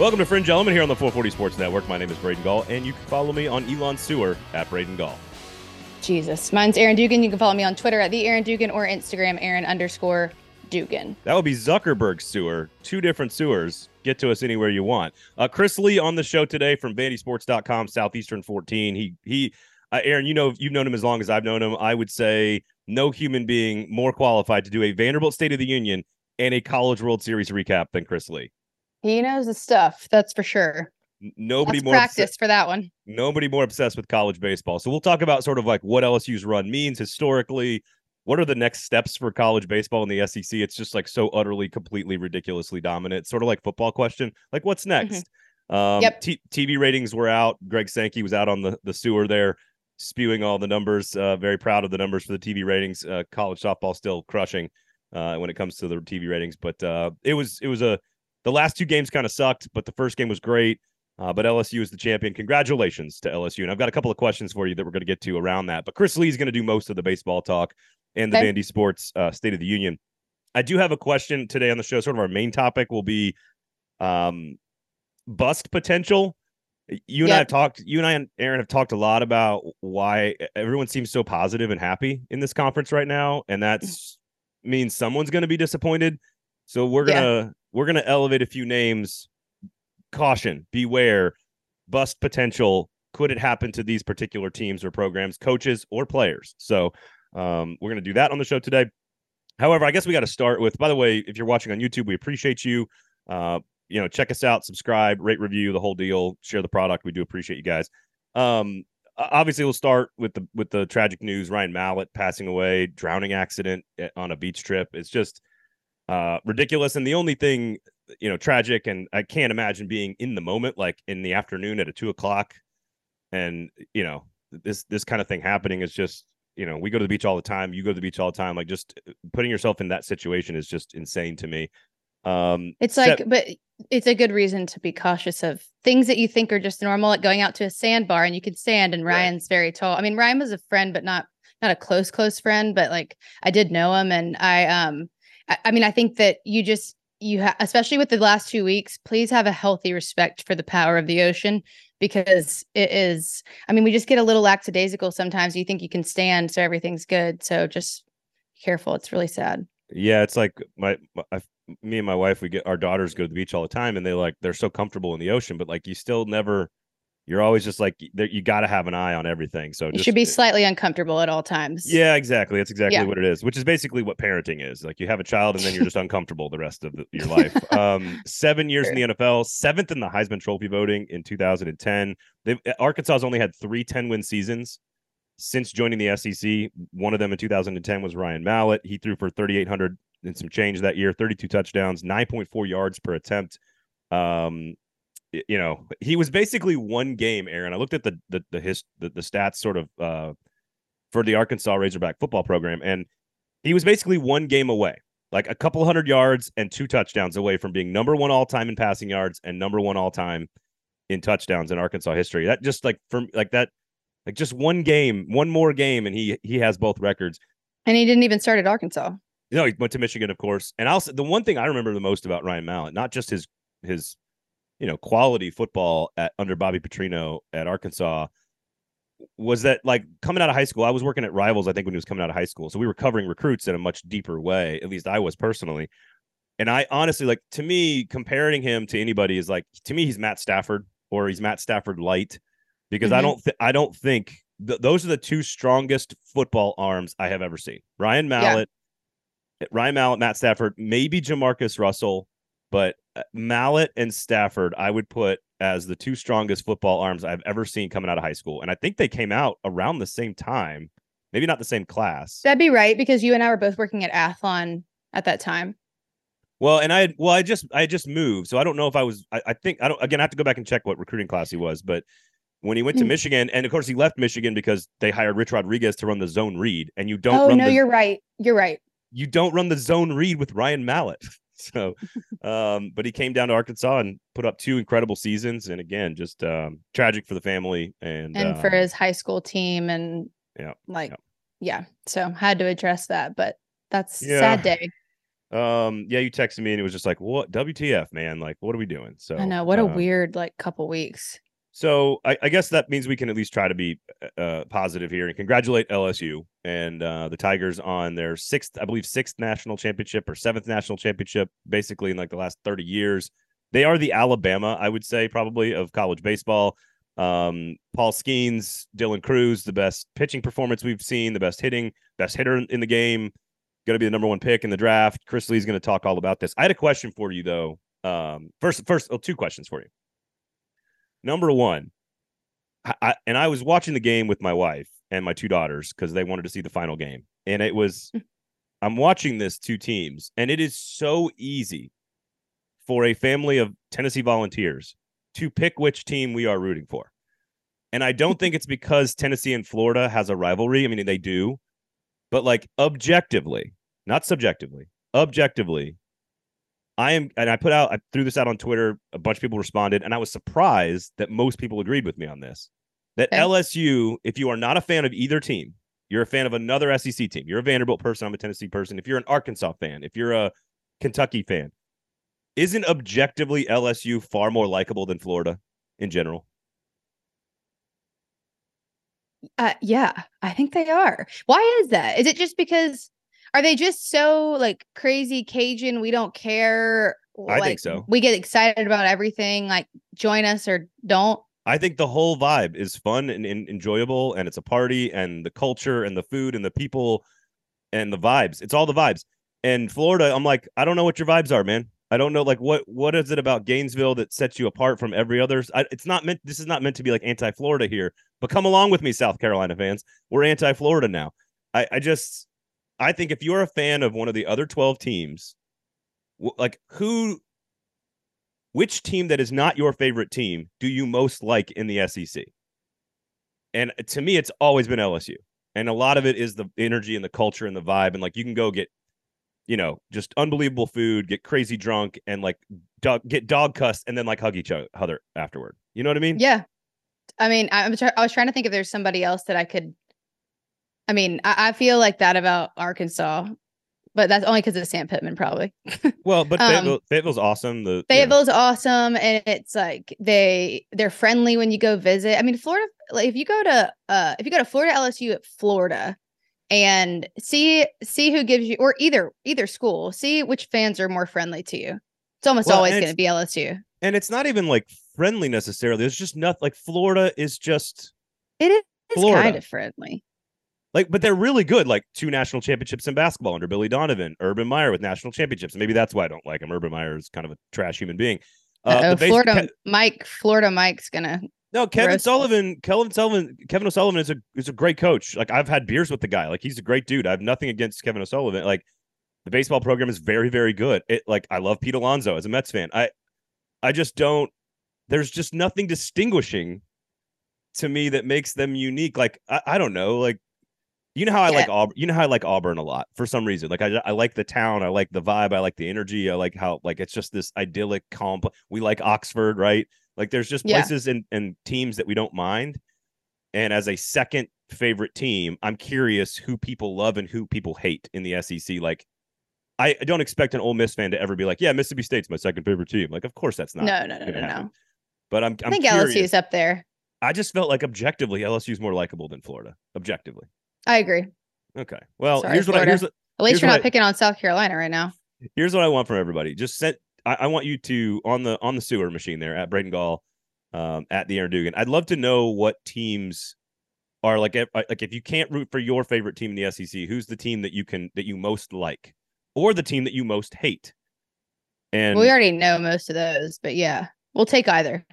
Welcome to Fringe Element here on the 440 Sports Network. My name is Braden Gall, and you can follow me on Elon Sewer at Braden Gall. Jesus. Mine's Erin Dugan. You can follow me on Twitter at the Erin Dugan or Instagram Erin underscore Dugan. That would be Zuckerberg Sewer. Two different sewers. Get to us anywhere you want. Uh, Chris Lee on the show today from VandySports.com, Southeastern 14. He he, uh, Erin, you know you've known him as long as I've known him. I would say no human being more qualified to do a Vanderbilt State of the Union and a College World Series recap than Chris Lee. He knows the stuff. That's for sure. Nobody Lots more practice for that one. nobody more obsessed with college baseball. So we'll talk about sort of like what LSU's run means historically. What are the next steps for college baseball in the SEC? It's just like so utterly, completely, ridiculously dominant. Sort of like football question, like what's next? Um, Yep. T- TV ratings were out. Greg Sankey was out on the the sewer there, spewing all the numbers. Uh, very proud of the numbers for the TV ratings. Uh, college softball still crushing uh, when it comes to the TV ratings, but uh, it was it was a the last two games kind of sucked, but the first game was great. Uh, but LSU is the champion. Congratulations to LSU. And I've got a couple of questions for you that we're going to get to around that. But Chris Lee's going to do most of the baseball talk and the Okay. Vandy Sports uh, State of the Union. I do have a question today on the show. Sort of our main topic will be um, bust potential. You and I have talked. You and I and Erin have talked a lot about why everyone seems so positive and happy in this conference right now, and that's means someone's going to be disappointed. So we're gonna Yeah. We're gonna elevate a few names. Caution, beware, bust potential. Could it happen to these particular teams or programs, coaches or players? So um, we're gonna do that on the show today. However, I guess we got to start with. By the way, if you're watching on YouTube, we appreciate you. Uh, you know, check us out, subscribe, rate, review, the whole deal. Share the product. We do appreciate you guys. Um, obviously, we'll start with the with the tragic news: Ryan Mallett passing away, drowning accident on a beach trip. It's just uh, ridiculous. And the only thing, you know, tragic, and I can't imagine being in the moment, like in the afternoon at a two o'clock, and you know, this this kind of thing happening is just you know we go to the beach all the time you go to the beach all the time like just uh, putting yourself in that situation is just insane to me um It's like, but it's a good reason to be cautious of things that you think are just normal, like going out to a sandbar and you could stand and Right. Ryan's very tall. I mean, Ryan was a friend, but not not a close, close friend, but like I did know him. And I um I, mean, I think that you just you ha- especially with the last two weeks, please have a healthy respect for the power of the ocean because it is I mean, we just get a little lackadaisical sometimes. You think you can stand, so everything's good. So just careful. It's really sad. yeah it's like my, my I, me and my wife we get our daughters go to the beach all the time and they like they're so comfortable in the ocean but like you still never you're always just like you got to have an eye on everything so You just, should be slightly uncomfortable at all times. yeah exactly that's exactly Yeah. what it is which is basically what parenting is like you have a child and then you're just uncomfortable the rest of the, your life. Um seven years in the nfl seventh in the heisman trophy voting in 2010 They've, arkansas has only had three 10 win seasons since joining the sec one of them in 2010 was ryan mallett. He threw for 3800 and some change that year 32 touchdowns 9.4 yards per attempt. Um you know he was basically one game erin i looked at the the the his the, the stats sort of uh for the arkansas razorback football program and he was basically one game away like a couple hundred yards and two touchdowns away from being number one all time in passing yards and number one all time in touchdowns in arkansas history that just like from like that like just one game one more game and he he has both records And he didn't even start at Arkansas. know, he went to Michigan, of course. And I'll say the one thing I remember the most about Ryan Mallett, not just his his, you know, quality football at under Bobby Petrino at Arkansas, was that like coming out of high school. I was working at Rivals, I think, when he was coming out of high school. So we were covering recruits in a much deeper way. At least I was personally. And I honestly like to me, comparing him to anybody is like to me, he's Matt Stafford or he's Matt Stafford light, because I Mhm. don't th- I don't think th- those are the two strongest football arms I have ever seen. Ryan Mallett. Ryan Mallett, Matt Stafford, maybe Jamarcus Russell, but uh, Mallett and Stafford, I would put as the two strongest football arms I've ever seen coming out of high school. And I think they came out around the same time, maybe not the same class. That'd be right because you and I were both working at Athlon at that time. well, and I well, I just, I just moved. So I don't know if I was, I, I think, I don't, again, I have to go back and check what recruiting class he was, but when he went to Mm. Michigan, and of course he left Michigan because they hired Rich Rodriguez to run the zone read, and you don't oh run no, the, you're right. You're right. you don't run the zone read with Ryan Mallett. So, um, but he came down to Arkansas and put up two incredible seasons, and again, just um, tragic for the family and And for um, his high school team and Yeah, like yeah. yeah. So had to address that, but that's Yeah. sad day. Um, yeah, you texted me and it was just like, what WTF, man? Like, what are we doing? So I know what a um, weird like couple weeks. So I, I guess that means we can at least try to be uh, positive here and congratulate LSU and uh, the Tigers on their sixth, I believe, sixth national championship or seventh national championship, basically in like the last 30 years. They are the Alabama, I would say, probably of college baseball. Um, Paul Skenes, Dylan Crews, the best pitching performance we've seen, the best hitting, best hitter in the game, going to be the number one pick in the draft. Chris Lee's going to talk all about this. I had a question for you though. Um, first, first, oh, two questions for you. Number one, I, I, and I was watching the game with my wife and my two daughters because they wanted to see the final game, and it was. Hmm. I'm watching this two teams, and it is so easy for a family of Tennessee volunteers to pick which team we are rooting for. And I don't think it's because Tennessee and Florida has a rivalry. I mean, they do, but like objectively, not subjectively, objectively, I am, and I put out, I threw this out on Twitter. A bunch of people responded, and I was surprised that most people agreed with me on this. That okay. LSU, if you are not a fan of either team, you're a fan of another SEC team. You're a Vanderbilt person. I'm a Tennessee person. If you're an Arkansas fan, if you're a Kentucky fan, isn't objectively LSU far more likable than Florida in general? Uh, yeah, I think they are. Why is that? Is it just because are they just so like crazy Cajun? We don't care. I like, think so. We get excited about everything. Like join us or don't. I think the whole vibe is fun and, and enjoyable, and it's a party, and the culture, and the food, and the people, and the vibes. It's all the vibes. And Florida, I'm like, I don't know what your vibes are, man. I don't know, like what what is it about Gainesville that sets you apart from every other? I, it's not meant. This is not meant to be like anti-Florida here, but come along with me, South Carolina fans. We're anti-Florida now. I, I just, I think if you're a fan of one of the other 12 teams, like who, which team that is not your favorite team do you most like in the SEC? And to me, it's always been LSU. And a lot of it is the energy and the culture and the vibe. And like you can go get you know, just unbelievable food, get crazy drunk, and like dog, get dog cussed, and then like hug each other afterward. You know what I mean? Yeah. I mean, I'm I was trying to think if there's somebody else that I could. I mean, I, I feel like that about Arkansas, but that's only because of Sam Pittman, probably. well, but Fayetteville, um, Fayetteville's awesome. The Fayetteville's yeah. awesome, and it's like they they're friendly when you go visit. I mean, Florida. Like if you go to uh if you go to Florida LSU at Florida, and see see who gives you or either either school see which fans are more friendly to you it's almost well, always going to be lsu and it's not even like friendly necessarily it's just nothing like florida is just it is florida. kind of friendly like but they're really good like two national championships in basketball under billy donovan urban meyer with national championships maybe that's why i don't like him urban meyer is kind of a trash human being uh, Florida Mike, Florida Mike's gonna no, Kevin Sullivan, Kevin Sullivan, Kevin O'Sullivan is a is a great coach. Like I've had beers with the guy. Like he's a great dude. I have nothing against Kevin O'Sullivan. Like the baseball program is very very good. It like I love Pete Alonso as a Mets fan. I I just don't. There's just nothing distinguishing to me that makes them unique. Like I, I don't know. Like you know how I yeah. like Auburn. You know how I like Auburn a lot for some reason. Like I, I like the town. I like the vibe. I like the energy. I like how like it's just this idyllic, calm. We like Oxford, right? Like there's just places yeah. and, and teams that we don't mind. And as a second favorite team, I'm curious who people love and who people hate in the SEC. Like I don't expect an Ole Miss fan to ever be like, yeah, Mississippi State's my second favorite team. Like, of course that's not. No, no, no, no, no. But I'm, I'm i think curious. LSU's up there. I just felt like objectively LSU's more likable than Florida. Objectively. I agree. Okay. Well, Sorry, here's Florida. what I here's at least you're not I, picking on South Carolina right now. Here's what I want from everybody. Just send I, I, want you to on the on the sewer machine there at Braden Gall, um, at the Erin Dugan. I'd love to know what teams are like. Like if you can't root for your favorite team in the SEC, who's the team that you can that you most like, or the team that you most hate? And we already know most of those, but yeah, we'll take either.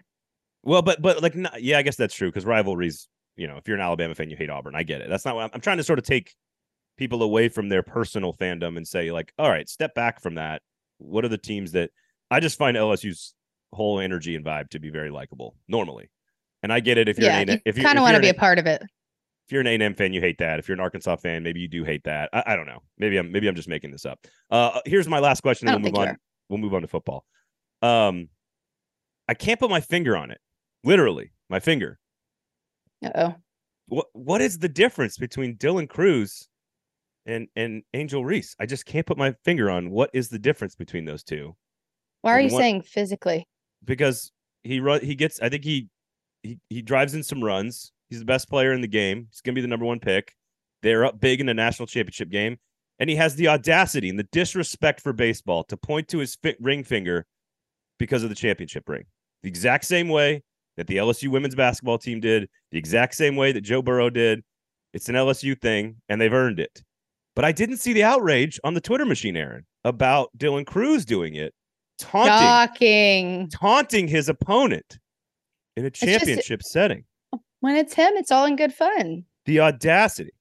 Well, but but like, not, yeah, I guess that's true because rivalries. You know, if you're an Alabama fan, you hate Auburn. I get it. That's not what I'm, I'm trying to sort of take people away from their personal fandom and say like, all right, step back from that what are the teams that I just find LSU's whole energy and vibe to be very likable normally. And I get it if you're yeah, an A- if you kind of want to be a part of it. If you're an A&M fan, you hate that. If you're an Arkansas fan, maybe you do hate that. I, I don't know. Maybe I'm maybe I'm just making this up. Uh, here's my last question, and we'll move on. We'll move on to football. Um, I can't put my finger on it. Literally, my finger. Oh. What what is the difference between Dylan Crews and and Angel Reese. I just can't put my finger on what is the difference between those two. Why are And you what- saying physically? Because he run he gets I think he he he drives in some runs. He's the best player in the game. He's gonna be the number one pick. They're up big in the national championship game. And he has the audacity and the disrespect for baseball to point to his fi- ring finger because of the championship ring. The exact same way that the LSU women's basketball team did, the exact same way that Joe Burrow did. It's an LSU thing, and they've earned it. But I didn't see the outrage on the Twitter machine, Erin, about Dylan Crews doing it, taunting, Shocking. taunting his opponent in a just- championship setting. When it's him, it's all in good fun. The audacity.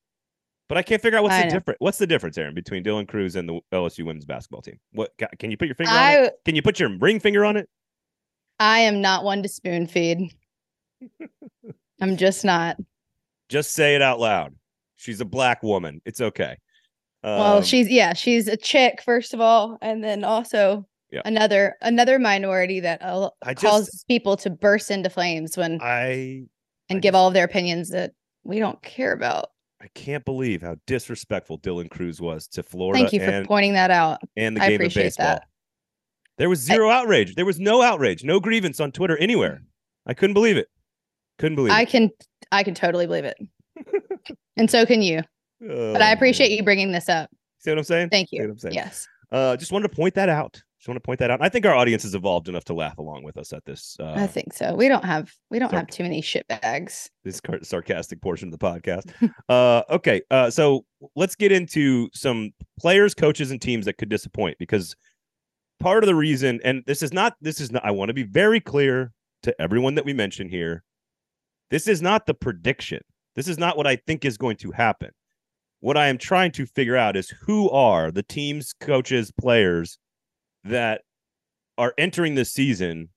But I can't figure out what's I the know. difference. What's the difference, Erin, between Dylan Crews and the LSU women's basketball team? What can you put your finger on it? Can you put your ring finger on it? I am not one to spoon feed. I'm just not. Just say it out loud. She's a black woman. It's okay. Well, Um, she's yeah, she's a chick first of all, and then also Yeah. another another minority that uh, I just- causes people to burst into flames when I and I give just- all of their opinions that we don't care about. I can't believe how disrespectful Dylan Crews was to Florida Thank you for and, pointing that out. and the I game of appreciate baseball. that. There was zero outrage. There was no outrage, no grievance on Twitter anywhere. I couldn't believe it. Couldn't believe I it. can I can totally believe it. and so can you. But I appreciate you bringing this up. See what I'm saying? Thank See you. what I'm saying? Yes. Uh, just wanted to point that out. Just want to point that out. I think our audience has evolved enough to laugh along with us at this. Uh, I think so. We don't have we don't Sorry. have too many shit bags. this sarcastic portion of the podcast. uh, okay, uh, so let's get into some players, coaches, and teams that could disappoint because part of the reason, and this is not, this is not. I want to be very clear to everyone that we mention here. This is not the prediction. This is not what I think is going to happen. What I am trying to figure out is who are the teams, coaches, players that are entering this season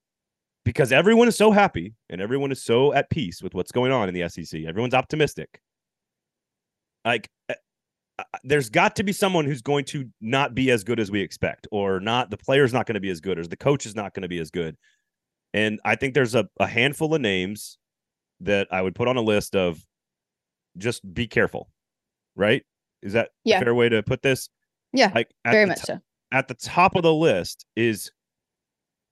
because everyone is so happy and everyone is so at peace with what's going on in the SEC. Everyone's optimistic. Like, there's got to be someone who's going to not be as good as we expect, or not. The player's not going to be as good, or the coach is not going to be as good. And I think there's a, a handful of names that I would put on a list of just be careful, right? Is that Yeah. a fair way to put this? Yeah, Like at very much t- so. at the top of the list is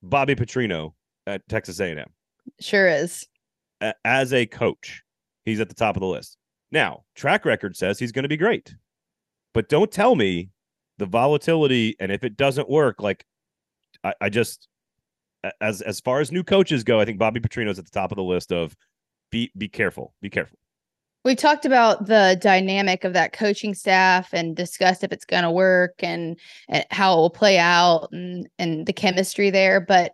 Bobby Petrino at Texas A&M Sure is. as a coach. He's at the top of the list. Now, track record says he's going to be great. But don't tell me the volatility and if it doesn't work, like I, I just as as far as new coaches go, I think Bobby Petrino's at the top of the list of be be careful. Be careful. We've talked about the dynamic of that coaching staff and discussed if it's going to work and, and how it will play out and, and the chemistry there. But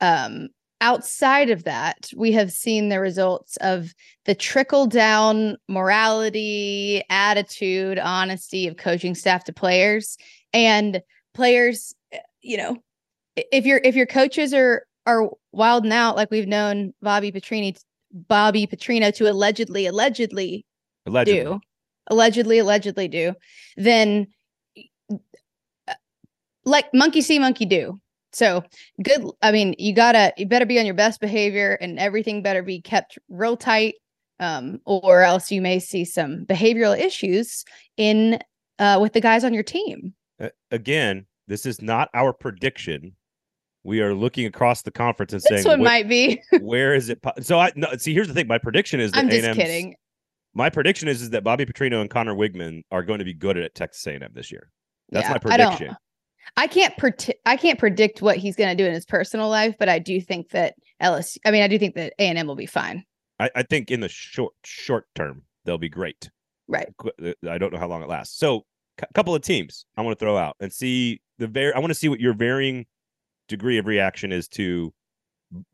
um, outside of that, we have seen the results of the trickle down morality, attitude, honesty of coaching staff to players and players. eh, You know, if your if your coaches are are wilding out like we've known Bobby Petrini Bobby Petrino to allegedly, allegedly Allegedly. do, allegedly, allegedly do, then uh, like monkey see, monkey do. So good. I mean, you gotta, you better be on your best behavior, and everything better be kept real tight, um, or else you may see some behavioral issues in uh, with the guys on your team. Again, this is not our prediction. We are looking across the conference and This saying one "Wh- might be. where is it? po-" So I no, see. Here's the thing. My prediction is that I'm just A&M's kidding. My prediction is, is that Bobby Petrino and Conner Weigman are going to be good at Texas A&M this year. That's Yeah, my prediction. I can't predi- I can't predict what he's going to do in his personal life, but I do think that LSU. I mean, I do think that A and M will be fine. I, I think in the short short term they'll be great. Right. Uh, I don't know how long it lasts. So, a couple of teams I want to throw out and see the very. I want to see what your varying degree of reaction is to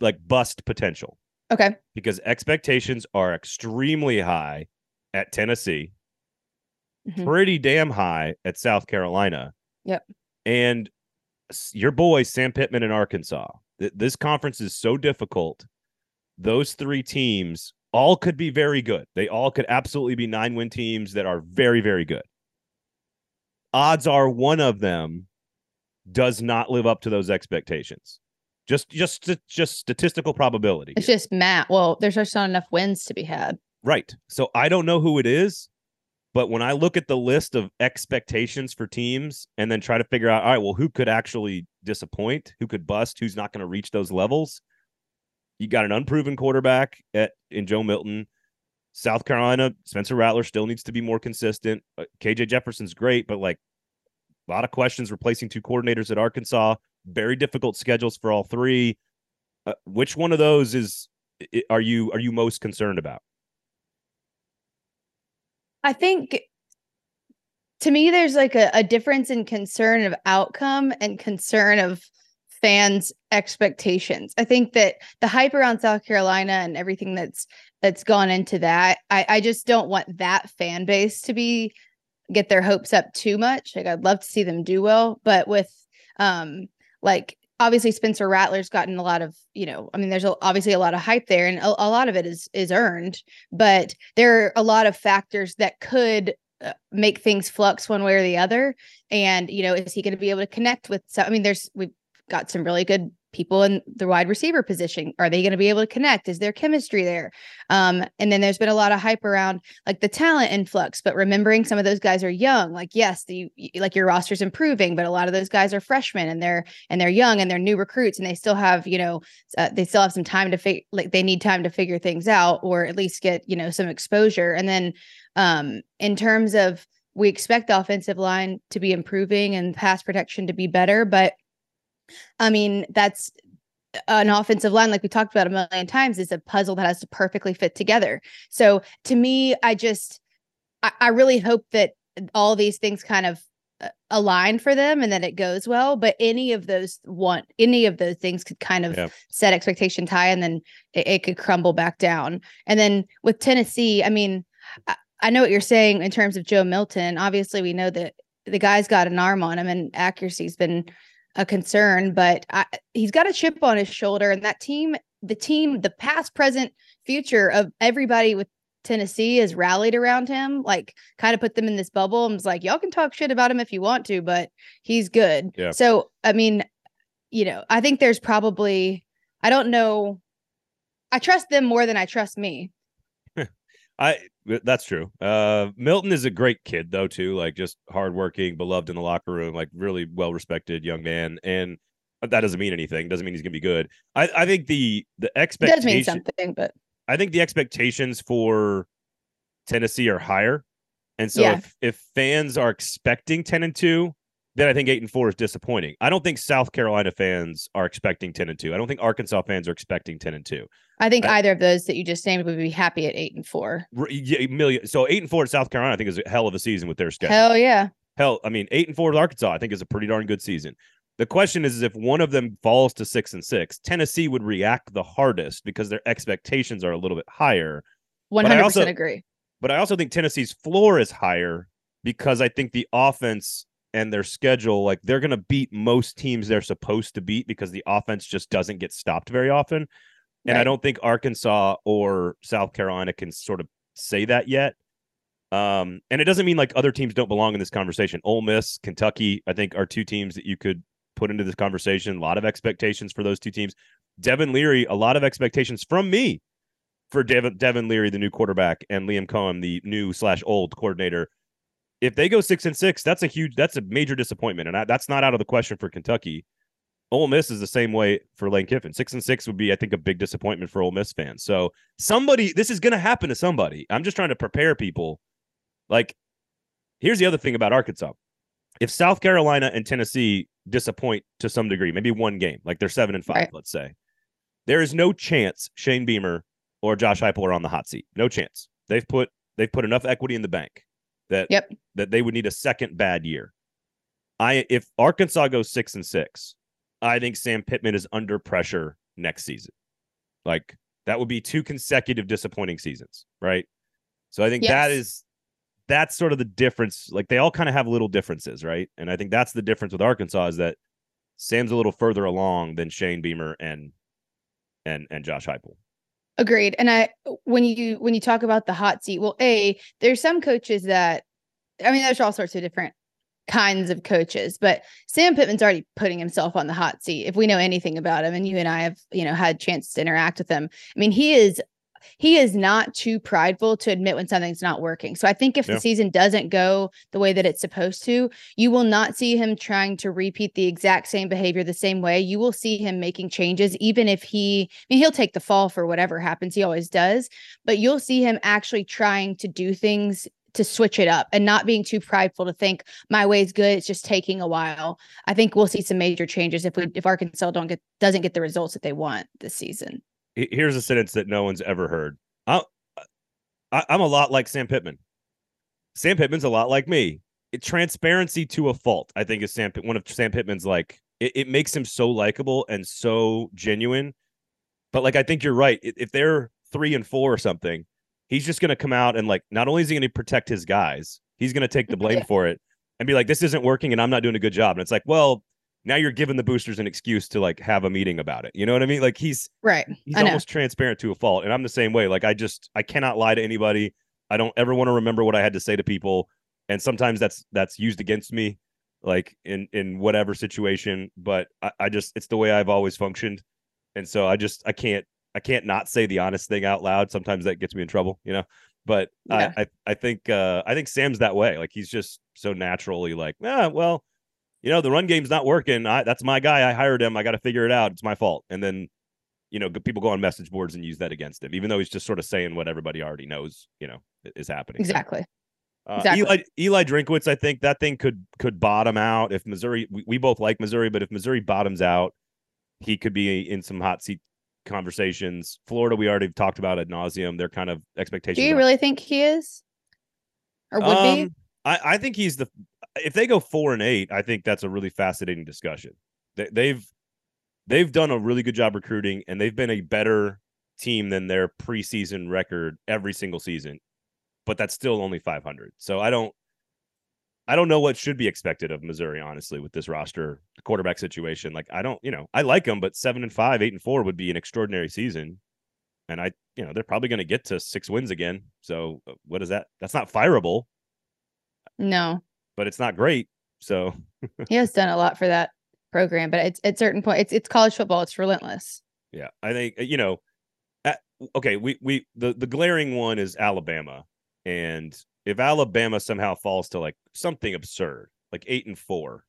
like bust potential Okay. because expectations are extremely high at Tennessee, Mhm. pretty damn high at South Carolina. Yep. And your boy Sam Pittman in Arkansas. Th- This conference is so difficult. Those three teams all could be very good. They all could absolutely be nine win teams that are very, very good. Odds are one of them does not live up to those expectations. Just, just, just statistical probability. It's here. just Matt. Well, there's just not enough wins to be had. Right. So I don't know who it is. But when I look at the list of expectations for teams and then try to figure out, all right, well, who could actually disappoint, who could bust, who's not going to reach those levels, you got an unproven quarterback at in Joe Milton. South Carolina, Spencer Rattler still needs to be more consistent. Uh, KJ Jefferson's great, but like a lot of questions replacing two coordinators at Arkansas. Very difficult schedules for all three. Uh, which one of those is are you are you most concerned about? I think to me, there's like a, a difference in concern of outcome and concern of fans' expectations. I think that the hype around South Carolina and everything that's that's gone into that, I, I just don't want that fan base to be get their hopes up too much. Like I'd love to see them do well, but with um like obviously Spencer Rattler's gotten a lot of, you know, I mean, there's obviously a lot of hype there, and a, a, lot of it is is earned, but there are a lot of factors that could uh, make things flux one way or the other. And you know, is he going to be able to connect with? So, I mean, there's we've got some really good people in the wide receiver position are they going to be able to connect? Is there chemistry there? Um, and then there's been a lot of hype around like the talent influx but remembering some of those guys are young like yes the like your roster's improving but a lot of those guys are freshmen and they're and they're young and they're new recruits and they still have you know uh, they still have some time to figure like they need time to figure things out or at least get you know some exposure. And then um in terms of we expect the offensive line to be improving and pass protection to be better but I mean, that's an offensive line, like we talked about a million times, is a puzzle that has to perfectly fit together. So to me, I just, I, I really hope that all these things kind of uh, align for them and that it goes well. But any of those one, any of those things could kind of yeah. set expectations high and then it, it, could crumble back down. And then with Tennessee, I mean, I, I know what you're saying in terms of Joe Milton. Obviously, we know that the guy's got an arm on him and accuracy's been a concern, but I, he's got a chip on his shoulder, and that team, the team, the past, present, future of everybody with Tennessee has rallied around him, like kind of put them in this bubble and was like, y'all can talk shit about him if you want to, but he's good. Yeah. So, I mean, you know, I think there's probably, I don't know, I trust them more than I trust me. I that's true. Uh, Milton is a great kid though too, like just hardworking, beloved in the locker room, like really well respected young man. And that doesn't mean anything. Doesn't mean he's gonna be good. I, I think the the expectation does mean something, but I think the expectations for Tennessee are higher. And so yeah. if if fans are expecting ten and two, then I think eight and four is disappointing. I don't think South Carolina fans are expecting ten and two. I don't think Arkansas fans are expecting ten and two. I think I, either of those that you just named would be happy at eight and four. Yeah, million. So eight and four at South Carolina, I think is a hell of a season with their schedule. Hell yeah. Hell, I mean, eight and four with Arkansas, I think is a pretty darn good season. The question is, is if one of them falls to six and six, Tennessee would react the hardest because their expectations are a little bit higher. One hundred percent agree. But I also think Tennessee's floor is higher because I think the offense and their schedule, like they're going to beat most teams they're supposed to beat because the offense just doesn't get stopped very often. And right. I don't think Arkansas or South Carolina can sort of say that yet. Um, and it doesn't mean like other teams don't belong in this conversation. Ole Miss, Kentucky, I think are two teams that you could put into this conversation. A lot of expectations for those two teams. Devin Leary, a lot of expectations from me for Devin, Devin Leary, the new quarterback, and Liam Coen, the new slash old coordinator if they go six and six, that's a huge, that's a major disappointment, and I, that's not out of the question for Kentucky. Ole Miss is the same way for Lane Kiffin. Six and six would be, I think, a big disappointment for Ole Miss fans. So somebody, this is going to happen to somebody. I'm just trying to prepare people. Like, here's the other thing about Arkansas: if South Carolina and Tennessee disappoint to some degree, maybe one game, like they're seven and five, right. let's say, there is no chance Shane Beamer or Josh Heupel are on the hot seat. No chance. They've put they've put enough equity in the bank that yep. that they would need a second bad year. I if Arkansas goes six and six, I think Sam Pittman is under pressure next season. Like that would be two consecutive disappointing seasons, right? So I think yes. that is that's sort of the difference. Like they all kind of have little differences, right? And I think that's the difference with Arkansas is that Sam's a little further along than Shane Beamer and and and Josh Heupel. Agreed. And I when you when you talk about the hot seat, well, A, there's some coaches that I mean, there's all sorts of different kinds of coaches, but Sam Pittman's already putting himself on the hot seat. If we know anything about him, and you and I have, you know, had chance to interact with him. I mean, he is he is not too prideful to admit when something's not working. So I think if Yeah. the season doesn't go the way that it's supposed to, you will not see him trying to repeat the exact same behavior the same way. You will see him making changes, even if he, I mean, he'll take the fall for whatever happens. He always does, but you'll see him actually trying to do things to switch it up and not being too prideful to think my way is good. It's just taking a while. I think we'll see some major changes if we if Arkansas don't get doesn't get the results that they want this season. He- Here's a sentence that no one's ever heard. I, I, I'm a lot like Sam Pittman. Sam Pittman's a lot like me. It, transparency to a fault, I think, is Sam one of Sam Pittman's like. It, it makes him so likable and so genuine. But like, I think you're right. If if they're three and four or something, he's just going to come out and like, not only is he going to protect his guys, he's going to take the blame Yeah. for it and be like, "This isn't working, and I'm not doing a good job." And it's like, well, now you're giving the boosters an excuse to like have a meeting about it. You know what I mean? Like he's Right. he's almost transparent to a fault and i'm the same way like i just i cannot lie to anybody i don't ever want to remember what i had to say to people and sometimes that's that's used against me like in in whatever situation but i, I just it's the way i've always functioned and so i just i can't i can't not say the honest thing out loud sometimes that gets me in trouble you know but Yeah. I, I i think uh i think sam's that way like he's just so naturally like ah, well you know the run game's not working i that's my guy i hired him i got to figure it out it's my fault and then you know, people go on message boards and use that against him, even though he's just sort of saying what everybody already knows, you know, is happening. So, Exactly. uh, exactly. Eli Eli Drinkwitz, I think that thing could could bottom out if Missouri. We, we both like Missouri, but if Missouri bottoms out, he could be in some hot seat conversations. Florida, we already talked about ad nauseum. Their kind of expectations. Do you really think he is? Or would be? Um, I, I think he's the. If they go four and eight, I think that's a really fascinating discussion. They, they've they've done a really good job recruiting, and they've been a better team than their preseason record every single season. But that's still only 500. So I don't. I don't know what should be expected of Missouri, honestly, with this roster quarterback situation. Like, I don't, you know, I like them, but seven and five, eight and four would be an extraordinary season. And I, you know, they're probably going to get to six wins again. So uh, what is that? That's not fireable No. But it's not great. So He has done a lot for that program, but it's at certain point it's it's college football. It's relentless. yeah, I think uh, you know. At, okay, we we the the glaring one is Alabama, and if Alabama somehow falls to like something absurd, like eight and four,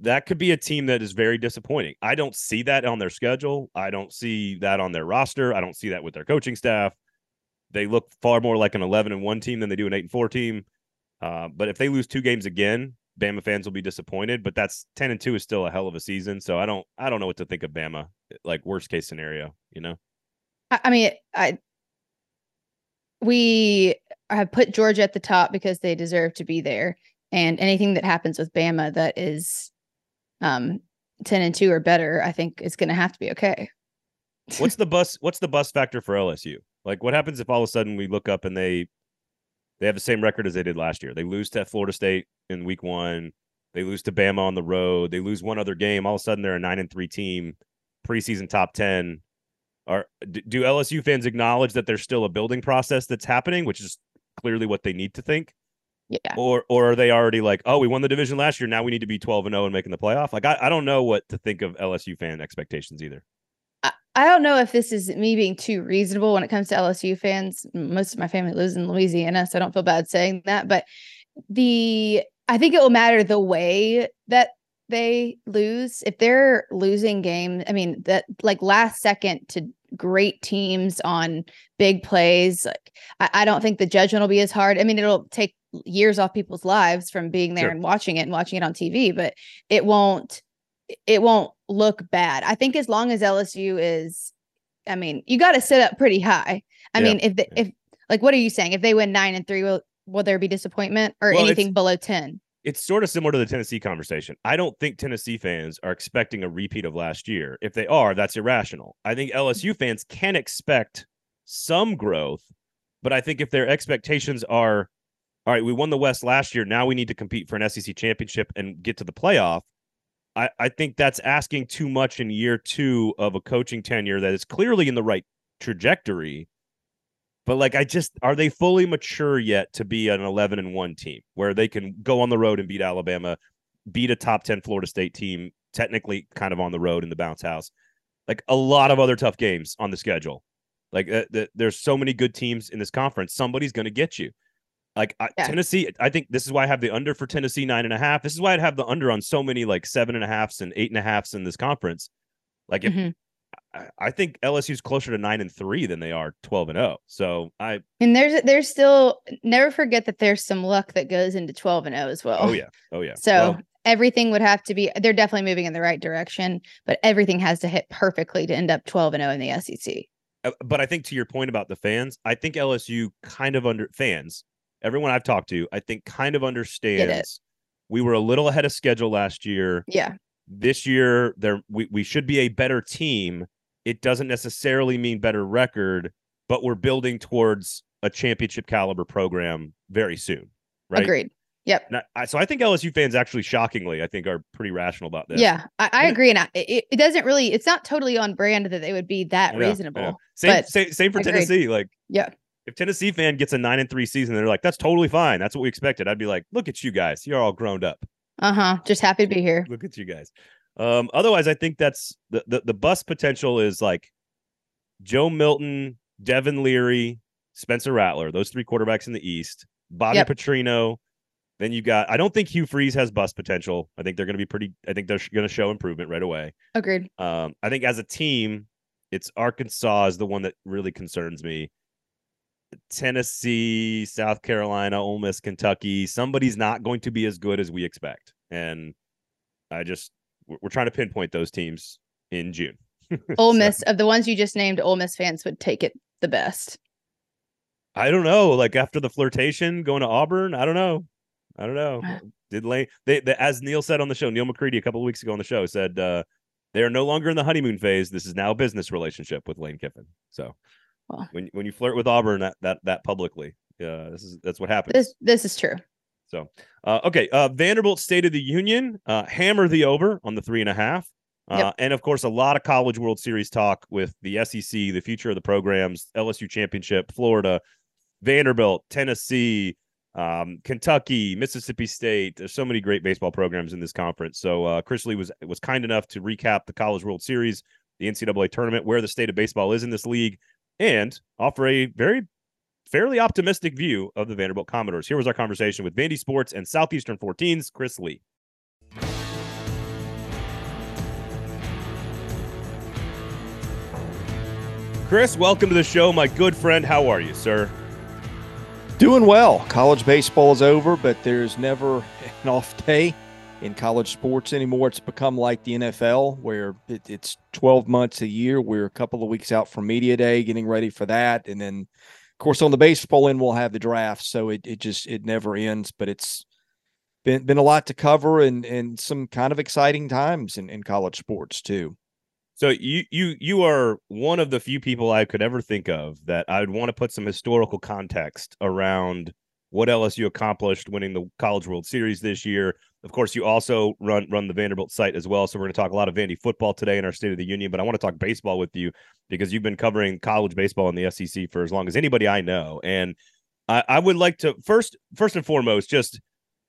that could be a team that is very disappointing. I don't see that on their schedule. I don't see that on their roster. I don't see that with their coaching staff. They look far more like an eleven and one team than they do an eight and four team. Uh, but if they lose two games again, Bama fans will be disappointed. But that's ten and two is still a hell of a season. So I don't I don't know what to think of Bama. Like worst case scenario, you know. I, I mean, I we have put Georgia at the top because they deserve to be there. And anything that happens with Bama that is um 10 and 2 or better, I think is going to have to be okay. What's the bus? What's the bus factor for LSU? Like, what happens if all of a sudden we look up and they they have the same record as they did last year? They lose to Florida State in Week One. They lose to Bama on the road. They lose one other game. All of a sudden, they're a nine and three team, preseason top ten. Are do LSU fans acknowledge that there's still a building process that's happening, which is clearly what they need to think, Yeah. or or are they already like, oh, we won the division last year, now we need to be twelve and zero and making the playoff? Like, I, I don't know what to think of LSU fan expectations either. I, don't know if this is me being too reasonable when it comes to LSU fans. Most of my family lives in Louisiana, so I don't feel bad saying that. But the I think it will matter the way that they lose. If they're losing games, I mean that like last second to great teams on big plays, like I, I don't think the judgment will be as hard. I mean, it'll take years off people's lives from being there Sure. and watching it and watching it on TV, but it won't it won't look bad. I think as long as LSU is, I mean, you got to sit up pretty high. I Yeah, mean, if the, if like, what are you saying? If they win nine and three, will will there be disappointment or Well, anything below ten? it's sort of similar to the Tennessee conversation. I don't think Tennessee fans are expecting a repeat of last year. If they are, that's irrational. I think LSU fans can expect some growth, but I think if their expectations are, all right, we won the West last year, now we need to compete for an SEC championship and get to the playoff. I, I think that's asking too much in year two of a coaching tenure that is clearly in the right trajectory. But like I just are they fully mature yet to be an 11 and 1 team where they can go on the road and beat Alabama, beat a top 10 Florida State team, technically kind of on the road in the bounce house. Like a lot of other tough games on the schedule. Like uh, the, there's so many good teams in this conference. Somebody's going to get you. Like I, Yeah. Tennessee, I think this is why I have the under for Tennessee nine and a half. This is why I'd have the under on so many like seven and a halfs and eight and a halfs in this conference. Like if Mhm. I, I think LSU's closer to nine and three than they are twelve and zero. So I And there's there's still never forget that there's some luck that goes into 12 and 0 as well. oh yeah oh yeah. So Well, everything would have to be they're definitely moving in the right direction, but everything has to hit perfectly to end up 12 and 0 in the SEC. Uh, but I think to your point about the fans, I think LSU kind of under fans, everyone I've talked to, I think kind of understands. We were a little ahead of schedule last year. Yeah. This year, there we, we should be a better team. It doesn't necessarily mean better record, but we're building towards a championship caliber program very soon. Right. Agreed. Yep. I- so I think LSU fans actually shockingly, I think, are pretty rational about this. Yeah, I, I agree. And I, it, it doesn't really, it's not totally on brand that they would be that I know, I know. reasonable. Same, but same, same for agreed. Tennessee. Like, Yeah. If Tennessee fan gets a nine and three season, they're like, that's totally fine. That's what we expected. I'd be like, look at you guys. You're all grown up. Uh huh. Just happy to be here. Look at you guys. Um, otherwise, I think that's the, the the bus potential is like Joe Milton, Devin Leary, Spencer Rattler, those three quarterbacks in the East, Bobby Yep. Petrino. Then you got, I don't think Hugh Freeze has bus potential. I think they're going to be pretty, I think they're going to show improvement right away. Agreed. Um, I think as a team, it's Arkansas is the one that really concerns me. Tennessee, South Carolina, Ole Miss, Kentucky. Somebody's not going to be as good as we expect, and I just we're trying to pinpoint those teams in June. Ole So, Miss, of the ones you just named, Ole Miss fans would take it the best. I don't know. Like after the flirtation, going to Auburn. I don't know. I don't know. Did Lane? They, they as Neil said on the show, Neil McCready a couple of weeks ago on the show said uh, they are no longer in the honeymoon phase. This is now a business relationship with Lane Kiffin. So Well. when when you flirt with Auburn that that that publicly, uh, this is that's what happens. This this is true. So, uh, okay, uh, Vanderbilt State of the Union, uh, hammer the over on the three and a half. Uh, Yep. And of course, a lot of College World Series talk with the SEC, the future of the programs, LSU Championship, Florida, Vanderbilt, Tennessee, um, Kentucky, Mississippi State. There's so many great baseball programs in this conference. So uh, Chris Lee was was kind enough to recap the College World Series, the NCAA tournament, where the state of baseball is in this league, and offer a very fairly optimistic view of the Vanderbilt Commodores. Here was our conversation with Vandy Sports and Southeastern 14's Chris Lee. Chris, welcome to the show, my good friend. How are you, sir? Doing well. College baseball is over, but there's never an off day in college sports anymore. It's become like the NFL, where it, it's 12 months a year. We're a couple of weeks out from media day, getting ready for that, and then, of course, on the baseball end, we'll have the draft. So it it just it never ends. But it's been been a lot to cover, and and some kind of exciting times in, in college sports too. So you you you are one of the few people I could ever think of that I would want to put some historical context around what LSU accomplished winning the College World Series this year. Of course, you also run run the Vanderbilt site as well. So we're going to talk a lot of Vandy football today in our State of the Union, but I want to talk baseball with you because you've been covering college baseball in the SEC for as long as anybody I know. And I, I would like to first first and foremost just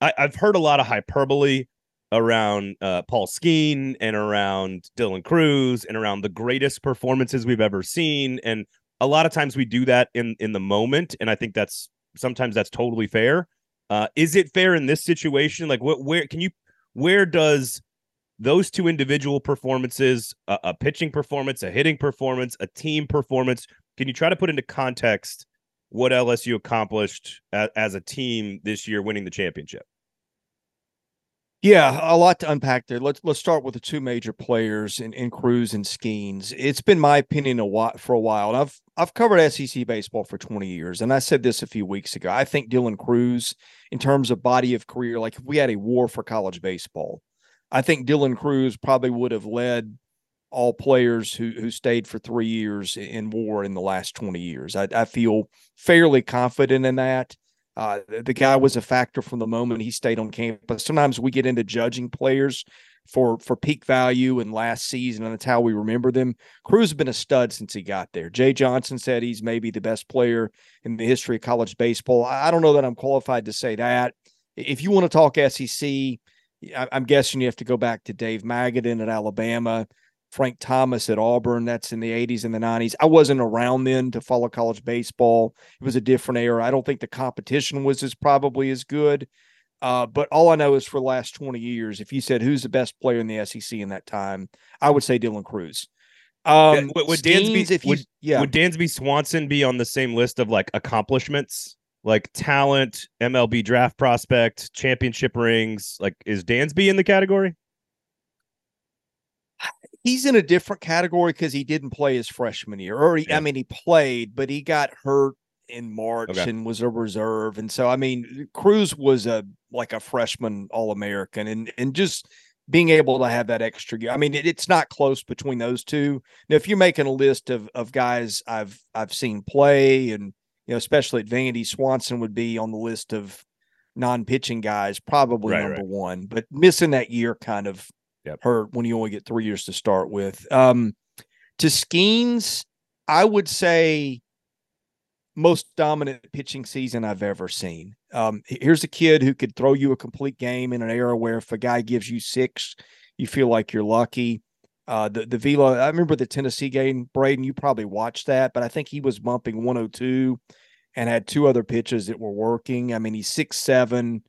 I, I've heard a lot of hyperbole around uh, Paul Skeen and around Dylan Crews and around the greatest performances we've ever seen. And a lot of times we do that in in the moment, and I think that's sometimes that's totally fair. Uh, is it fair in this situation? Like, what? Where can you? Where does those two individual performances, a, a pitching performance, a hitting performance, a team performance, can you try to put into context what LSU accomplished as a team this year, winning the championship? Yeah, a lot to unpack there. Let's let's start with the two major players in, in Crews and Skenes. It's been my opinion a while, for a while. And I've I've covered SEC baseball for 20 years, and I said this a few weeks ago. I think Dylan Crews, in terms of body of career, like if we had a war for college baseball, I think Dylan Crews probably would have led all players who who stayed for three years in war in the last 20 years. I, I feel fairly confident in that. Uh, the, guy was a factor from the moment he stayed on campus. Sometimes we get into judging players for for peak value and last season, and that's how we remember them. Crews has been a stud since he got there. Jay Johnson said he's maybe the best player in the history of college baseball. I don't know that I'm qualified to say that. If you want to talk SEC, I'm guessing you have to go back to Dave Magadan at Alabama. Frank Thomas at Auburn. That's in the 80s and the 90s. I wasn't around then to follow college baseball. It was a different era. I don't think the competition was as probably as good. Uh, but all I know is for the last 20 years, if you said who's the best player in the SEC in that time, I would say Dylan Crews. Um, would, would Dansby if you, would, yeah would Dansby Swanson be on the same list of like accomplishments, like talent, MLB draft prospect, championship rings? Like, is Dansby in the category? He's in a different category because he didn't play his freshman year, or he, yeah. I mean, he played, but he got hurt in March okay. and was a reserve, and so I mean, uh, Crews was a like a freshman All American, and and just being able to have that extra year. I mean, it, it's not close between those two. Now, if you're making a list of of guys I've I've seen play, and you know, especially at Vandy, Swanson would be on the list of non-pitching guys, probably right, number right. one. But missing that year kind of yep. hurt when you only get three years to start with. Um, to Skenes, I would say most dominant pitching season I've ever seen. Um, here's a kid who could throw you a complete game in an era where if a guy gives you six, you feel like you're lucky. Uh, the the Vila, I remember the Tennessee game, Braden. You probably watched that, but I think he was bumping 102 and had two other pitches that were working. I mean, he's six seven.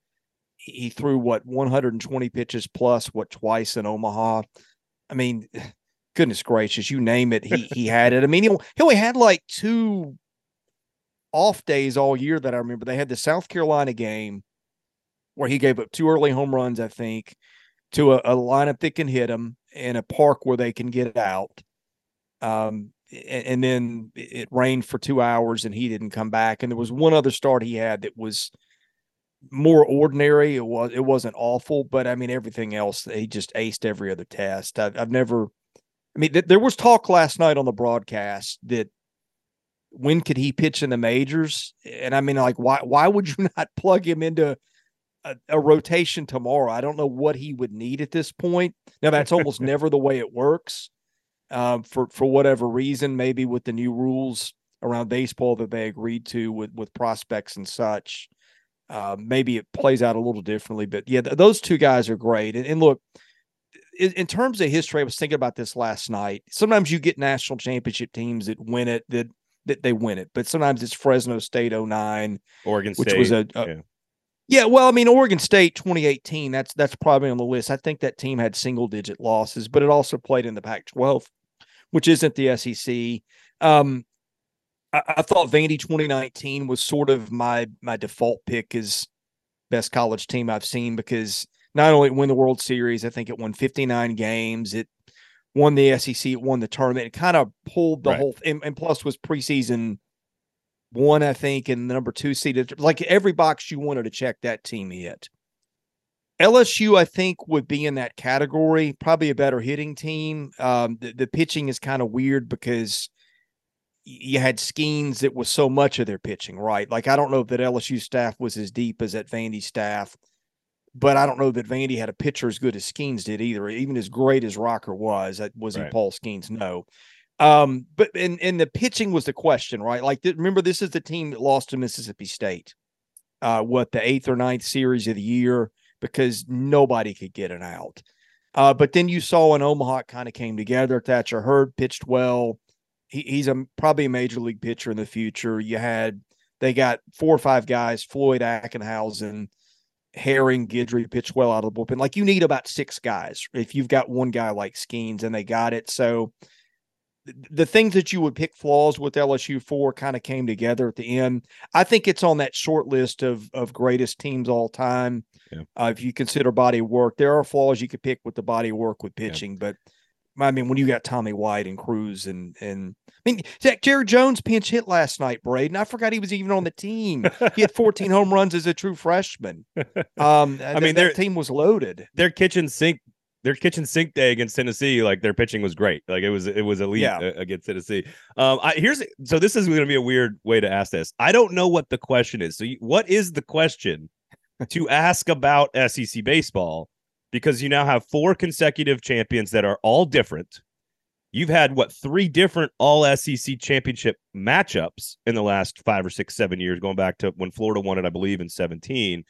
He threw what 120 pitches plus what twice in Omaha. I mean, goodness gracious, you name it, he he had it. I mean, he, he only had like two off days all year that I remember. They had the South Carolina game where he gave up two early home runs, I think, to a, a lineup that can hit them in a park where they can get out. Um, and, and then it rained for two hours and he didn't come back. And there was one other start he had that was more ordinary. It was it wasn't awful, but I mean everything else he just aced every other test. I've, I've never. I mean, th- there was talk last night on the broadcast that when could he pitch in the majors? And I mean, like, why why would you not plug him into a, a, rotation tomorrow? I don't know what he would need at this point. Now that's almost never the way it works. Um, for for whatever reason, maybe with the new rules around baseball that they agreed to with with prospects and such, uh, maybe it plays out a little differently. But yeah, th- those two guys are great. And, and look, in, in, terms of history, I was thinking about this last night. Sometimes you get national championship teams that win it that that they win it. But sometimes it's Fresno State 09, Oregon which was a, a yeah. yeah. Well, I mean, Oregon State 2018. That's that's probably on the list. I think that team had single digit losses, but it also played in the Pac-12, which isn't the SEC. Um, I, I thought Vandy 2019 was sort of my my default pick as best college team I've seen because not only win the World Series, I think it won 59 games. It won the SEC, it won the tournament. It kind of pulled the right. whole and, and, plus was preseason one, I think, and the number two seeded. Like every box you wanted to check, that team hit. LSU, I think, would be in that category. Probably a better hitting team. Um, the, the pitching is kind of weird because you had Skenes that was so much of their pitching, right? Like I don't know if that LSU staff was as deep as that Vandy staff but I don't know that Vandy had a pitcher as good as Skenes did either. Even as great as Rocker was, that was right. he Paul Skenes? No. Um, but and and the pitching was the question, right? Like, remember, this is the team that lost to Mississippi State. Uh, what the eighth or ninth series of the year because nobody could get it out. Uh, but then you saw in Omaha kind of came together. Thatcher Hurd pitched well. He, he's a probably a major league pitcher in the future. You had they got four or five guys: Floyd Ackenhausen, Herring, Guidry pitched well out of the bullpen. Like you need about six guys if you've got one guy like Skenes and they got it. So the things that you would pick flaws with LSU for kind of came together at the end. I think it's on that short list of of greatest teams all time. Yeah. Uh, if you consider body work, there are flaws you could pick with the body work with pitching, yeah. but I mean, when you got Tommy White and Crews and and I mean, Zach Jared Jones pinch hit last night, Braden. I forgot he was even on the team. he had 14 home runs as a true freshman. Um, I mean, their team was loaded. Their kitchen sink, their kitchen sink day against Tennessee, like their pitching was great. Like it was, it was elite yeah. against Tennessee. Um, I, here's so this is going to be a weird way to ask this. I don't know what the question is. So, you, what is the question to ask about SEC baseball? Because you now have four consecutive champions that are all different You've had what three different all SEC championship matchups in the last five or six, seven years, going back to when Florida won it, I believe, in 17.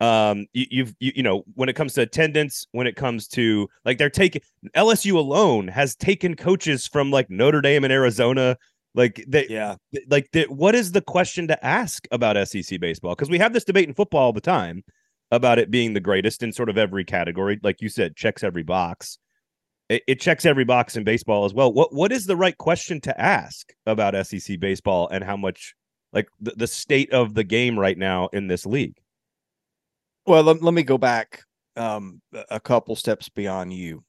Um, you, you've you, you know when it comes to attendance, when it comes to like they're taking LSU alone has taken coaches from like Notre Dame and Arizona. Like they, Yeah. like the, what is the question to ask about SEC baseball? Because we have this debate in football all the time about it being the greatest in sort of every category. Like you said, checks every box. It, it checks every box in baseball as well. What what is the right question to ask about SEC baseball and how much like the, the state of the game right now in this league? Well, let, let me go back um, a couple steps beyond you.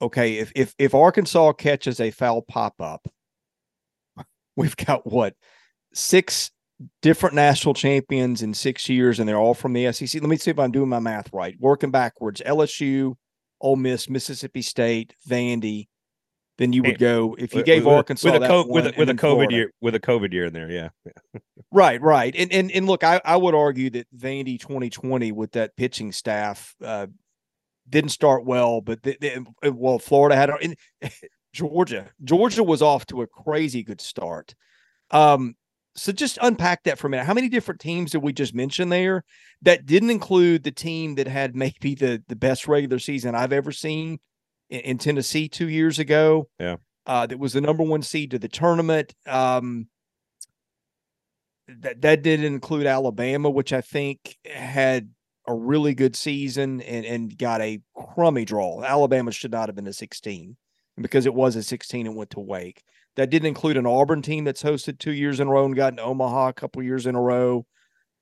Okay, if if if Arkansas catches a foul pop up, we've got what six different national champions in six years, and they're all from the SEC. Let me see if I'm doing my math right. Working backwards: LSU, Ole Miss, Mississippi State, Vandy. Then you would go if you gave with, Arkansas with a co- one, with a, with a COVID Florida. year with a COVID year in there. Yeah. Right, right. And and and look, I, I would argue that Vandy 2020 with that pitching staff uh, didn't start well, but they, they, well, Florida had and Georgia. Georgia was off to a crazy good start. Um, so just unpack that for a minute. How many different teams did we just mention there that didn't include the team that had maybe the the best regular season I've ever seen in, in Tennessee two years ago? Yeah. Uh, that was the number one seed to the tournament. Um, that that did include Alabama, which I think had a really good season and and got a crummy draw. Alabama should not have been a 16 and because it was a 16 and went to Wake. That didn't include an Auburn team that's hosted two years in a row and got in Omaha a couple years in a row.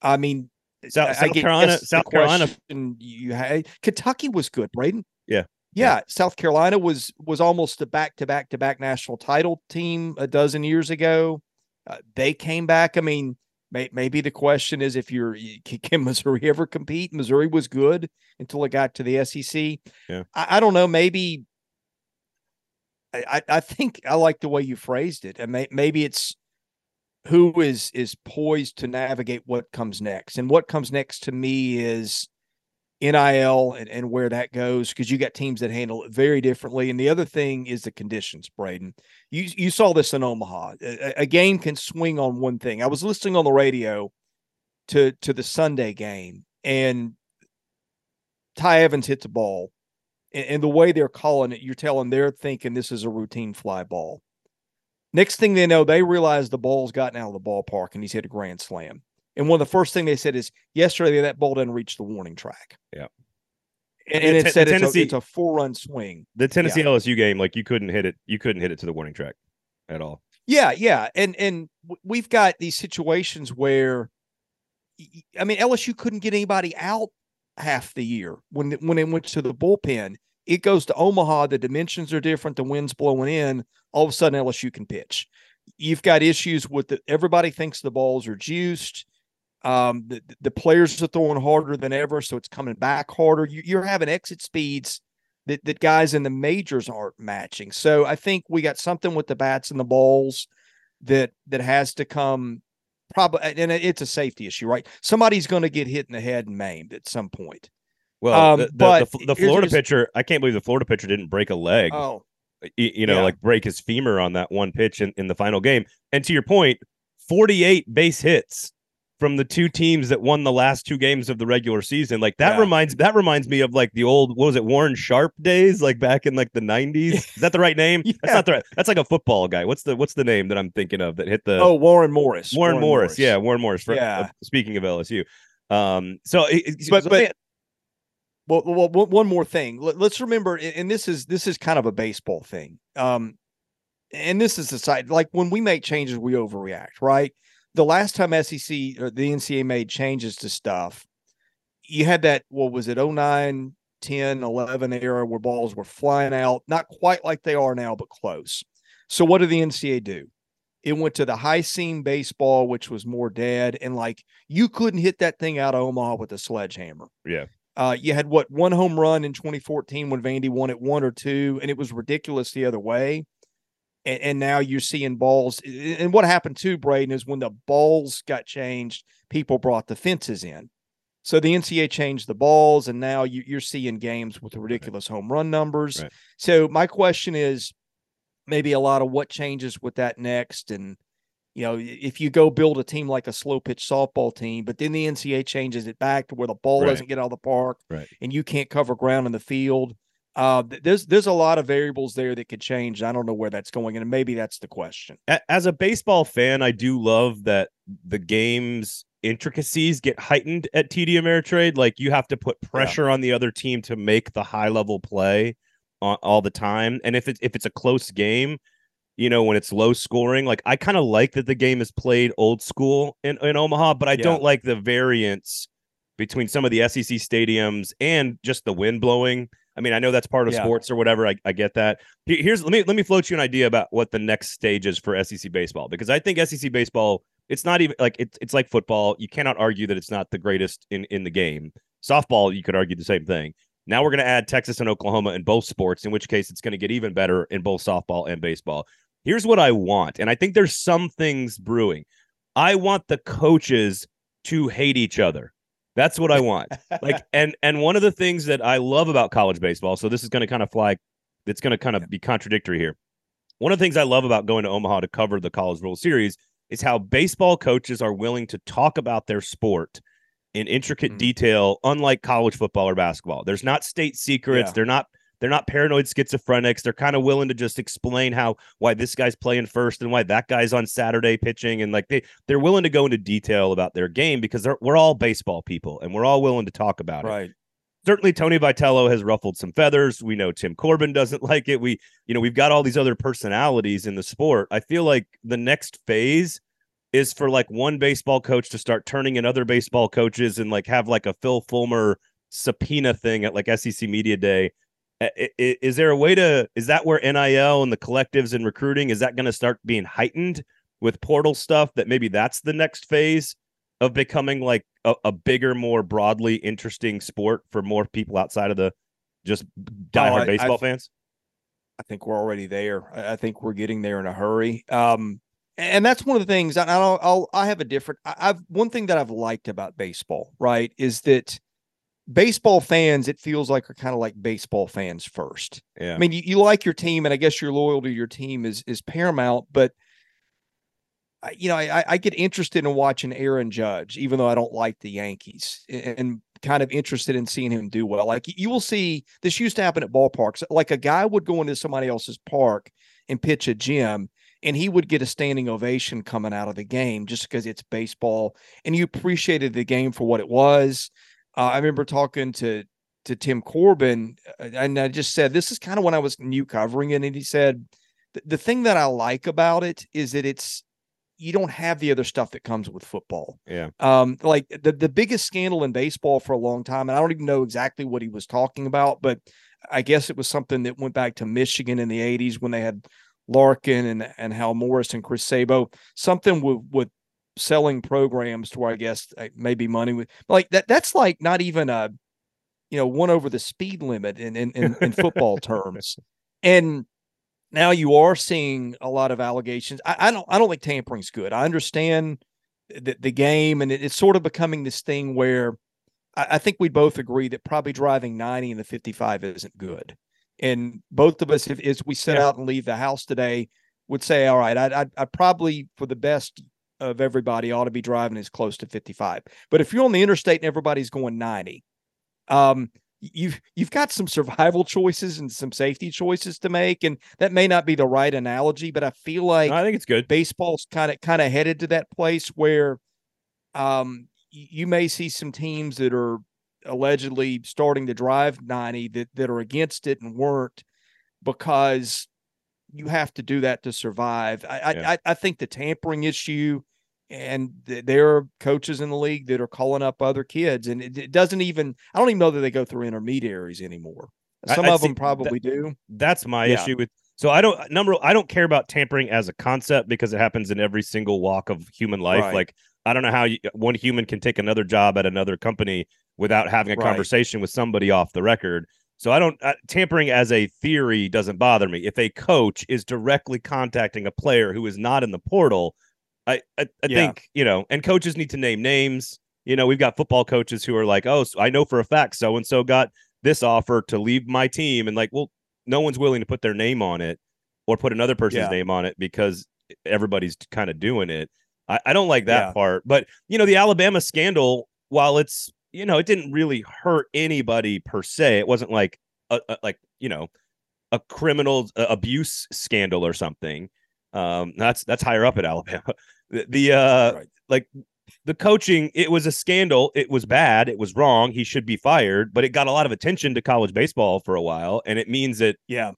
I mean, South- I- I South Carolina- South Carolina- question You had Kentucky was good, Braden. Yeah. Yeah, South Carolina was was almost a back to back to back national title team a dozen years ago. Uh, they came back. I mean, may, maybe the question is if you're can Missouri ever compete? Missouri was good until it got to the SEC. Yeah. I, I don't know. Maybe I, I think I like the way you phrased it, and may, maybe it's who is is poised to navigate what comes next, and what comes next to me is NIL and, and where that goes because you got teams that handle it very differently. And the other thing is the conditions, Braden. You you saw this in Omaha. A, a game can swing on one thing. I was listening on the radio to to the Sunday game, and Ty Evans hits a ball, and, and the way they're calling it, you're telling they're thinking this is a routine fly ball. Next thing they know, they realize the ball's gotten out of the ballpark and he's hit a grand slam. And one of the first thing they said is yesterday that ball didn't reach the warning track. Yeah. And, Yeah, and it said it's, a, it's a four run swing. The Tennessee LSU game, like you couldn't hit it, you couldn't hit it to the warning track at all. Yeah, yeah, and and we've got these situations where, I mean, LSU couldn't get anybody out half the year when when it went to the bullpen. It goes to Omaha. The dimensions are different. The wind's blowing in. All of a sudden, LSU can pitch. You've got issues with the. Everybody thinks the balls are juiced. Um, the the players are throwing harder than ever, so it's coming back harder. You, you're having exit speeds that, that guys in the majors aren't matching. So I think we got something with the bats and the balls that that has to come probably and it's a safety issue, right? Somebody's going to get hit in the head and maimed at some point. Well, Um, the, the, but the, the Florida here's- pitcher, I can't believe the Florida pitcher didn't break a leg. Oh, y- you know, Yeah. like break his femur on that one pitch in, in the final game. And to your point, 48 base hits from the two teams that won the last two games of the regular season. Like that Yeah. reminds that reminds me of like the old what was it Warren Sharp days, like back in like the 90s. Is that the right name? That's not the right. That's like a football guy. What's the what's the name that I'm thinking of that hit the oh, Warren Morris. Warren, Morris. Yeah, Warren Morris. For, Yeah. uh, speaking of LSU. Um so it- But- so but- Well, well, one more thing. Let, us remember, and and this is this is kind of a baseball thing. Um, and this is the side like when we make changes, we overreact, right? The last time SEC or the NCAA made changes to stuff, you had that. What was it? 09, 10, 11 era where balls were flying out, not quite like they are now, but close. So what did the NCAA do? It went to the high seam baseball, which was more dead, and like you couldn't hit that thing out of Omaha with a sledgehammer. Yeah. Uh, you had what one home run in 2014 when Vandy won it one or two, and it was ridiculous the other way. And, and now you're seeing balls. And what happened too, Braden, is when the balls got changed, people brought the fences in. So the NCAA changed the balls, and now you, you're seeing games with ridiculous home run numbers. Right. So my question is, maybe a lot of what changes with that next, and you know, if you go build a team like a slow pitch softball team, but then the NCAA changes it back to where the ball Right. doesn't get out of the park Right. and you can't cover ground in the field. Uh, there's there's a lot of variables there that could change. I don't know where that's going, and maybe that's the question. As a baseball fan, I do love that the game's intricacies get heightened at TD Ameritrade. Like you have to put pressure on the other team to make the high level play on, all the time. And if it's if it's a close game, you know, when it's low scoring, like I kind of like that the game is played old school in, in Omaha, but I Yeah. don't like the variance between some of the SEC stadiums and just the wind blowing. I mean, I know that's part of Yeah. sports or whatever. I, I get that. Here's let me let me float you an idea about what the next stage is for SEC baseball because I think SEC baseball it's not even like it's it's like football. You cannot argue that it's not the greatest in in the game. Softball, you could argue the same thing. Now we're going to add Texas and Oklahoma in both sports, in which case it's going to get even better in both softball and baseball. Here's what I want, and I think there's some things brewing. I want the coaches to hate each other. That's what I want. like and and one of the things that I love about college baseball, so this is going to kind of fly it's going to kind of be contradictory here. One of the things I love about going to Omaha to cover the College World Series is how baseball coaches are willing to talk about their sport in intricate Mhm. detail, unlike college football or basketball. There's not state secrets. Yeah. They're not they're not paranoid schizophrenics. They're kind of willing to just explain how why this guy's playing first and why that guy's on Saturday pitching and like they they're willing to go into detail about their game because they're, we're all baseball people and we're all willing to talk about it Right. certainly Tony Vitello has ruffled some feathers. We know Tim Corbin doesn't like it. We, you know, we've got all these other personalities in the sport. I feel like the next phase is for like one baseball coach to start turning in other baseball coaches and like have like a Phil Fulmer subpoena thing at like SEC Media Day. I- I- Is there a way to, is that where NIL and the collectives and recruiting, is that going to start being heightened with portal stuff that maybe that's the next phase of becoming like a, a bigger, more broadly interesting sport for more people outside of the just diehard Oh, I- baseball I've- fans? I think we're already there. I I think we're getting there in a hurry. Um, and that's one of the things. And I'll, I'll I have a different. I- I've one thing that I've liked about baseball, right, is that baseball fans. It feels like are kind of like baseball fans first. Yeah. I mean, you, you like your team, and I guess your loyalty to your team is is paramount. But I- you know, I, I get interested in watching Aaron Judge, even though I don't like the Yankees, a- and kind of interested in seeing him do well. Like you will see, this used to happen at ballparks. Like a guy would go into somebody else's park and pitch a gym, and he would get a standing ovation coming out of the game just because it's baseball, and you appreciated the game for what it was. Uh, I remember talking to to Tim Corbin, uh, and I just said, "This is kind of when I was new covering it," and he said, "The, the thing that I like about it is that it's." You don't have the other stuff that comes with football. Yeah. Um, like the, the biggest scandal in baseball for a long time, and I don't even know exactly what he was talking about, but I guess it was something that went back to Michigan in the 80s when they had Larkin and, and Hal Morris and Chris Sabo, something with, with selling programs to where I guess uh, maybe money with like that. That's like not even a, you know, one over the speed limit in, in, in, in football terms. And now you are seeing a lot of allegations. I, I don't, I don't think tampering's good. I understand the, the game and it, it's sort of becoming this thing where I, I think we both agree that probably driving 90 in the 55 isn't good. And both of us, if as we set Yeah. out and leave the house today, would say, all right, I, I, I probably for the best of everybody ought to be driving as close to 55. But if you're on the interstate and everybody's going 90, um, you've you've got some survival choices and some safety choices to make, and that may not be the right analogy, but I feel like No, I think it's good. baseball's kind of kind of headed to that place where um you may see some teams that are allegedly starting to drive 90 that, that are against it and weren't because you have to do that to survive. I I- Yeah. I, I think the tampering issue and th- there are coaches in the league that are calling up other kids and it, it doesn't even I don't even know that they go through intermediaries anymore. Some I of them probably do. That's my Yeah. issue with. So I don't number. I don't care about tampering as a concept because it happens in every single walk of human life. Right. Like I don't know how you, one human can take another job at another company without having a Right. conversation with somebody off the record. So I don't uh, tampering as a theory doesn't bother me. If a coach is directly contacting a player who is not in the portal, I I, I Yeah. think you know, and coaches need to name names. You know, we've got football coaches who are like, oh, so I know for a fact so and so got this offer to leave my team, and like, well, no one's willing to put their name on it or put another person's Yeah. name on it because everybody's kind of doing it. I, I don't like that Yeah. part. But you know, the Alabama scandal, while it's you know, it didn't really hurt anybody per se. It wasn't like a, a like you know a criminal uh, abuse scandal or something. Um, that's that's higher up at Alabama. The, the uh, Right. like the coaching, it was a scandal. It was bad. It was wrong. He should be fired. But it got a lot of attention to college baseball for a while, and it means that Yeah.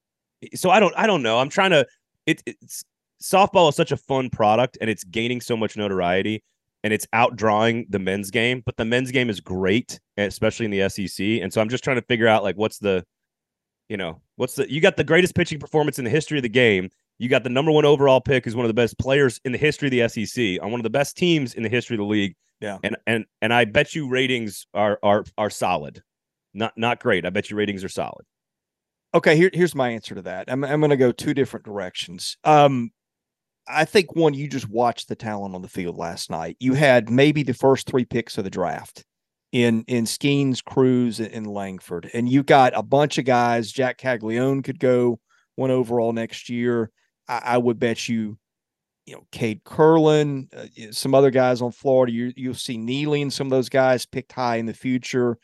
so I don't I don't know. I'm trying to it, it's softball is such a fun product and it's gaining so much notoriety and it's outdrawing the men's game, but the men's game is great, especially in the SEC. And so I'm just trying to figure out like what's the you know, what's the you got the greatest pitching performance in the history of the game. You got the number one overall pick who's one of the best players in the history of the SEC on one of the best teams in the history of the league. Yeah. And and and I bet you ratings are are are solid. Not not great. I bet you ratings are solid. Okay, here, here's my answer to that. I'm I'm going to go two different directions. Um, I think one, you just watched the talent on the field last night. You had maybe the first three picks of the draft in in Skenes, Crews, and, Langford, and you got a bunch of guys. Jack Caglianone could go one overall next year. I, I would bet you, you know, Cade Kurland, uh, some other guys on Florida. You you'll see Neely and some of those guys picked high in the future.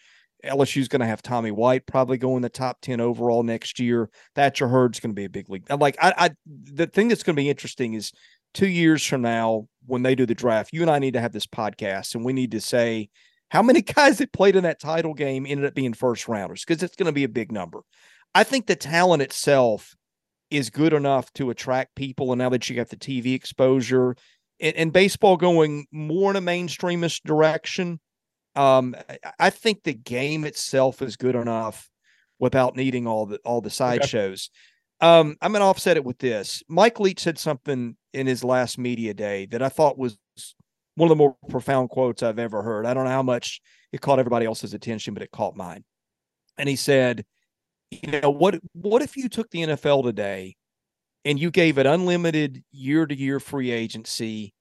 LSU's going to have Tommy White probably go in the top 10 overall next year. Thatcher Hurd's going to be a big league. Like, I, I, the thing that's going to be interesting is two years from now, when they do the draft, you and I need to have this podcast and we need to say how many guys that played in that title game ended up being first rounders because it's going to be a big number. I think the talent itself is good enough to attract people. And now that you got the TV exposure and, and baseball going more in a mainstreamish direction, um, I- think the game itself is good enough without needing all the all the sideshows. Um, I'm gonna offset it with this. Mike Leach said something in his last media day that I thought was one of the more profound quotes I've ever heard. I don't know how much it caught everybody else's attention, but it caught mine. And he said, you know, what what if you took the NFL today and you gave it unlimited year to year free agency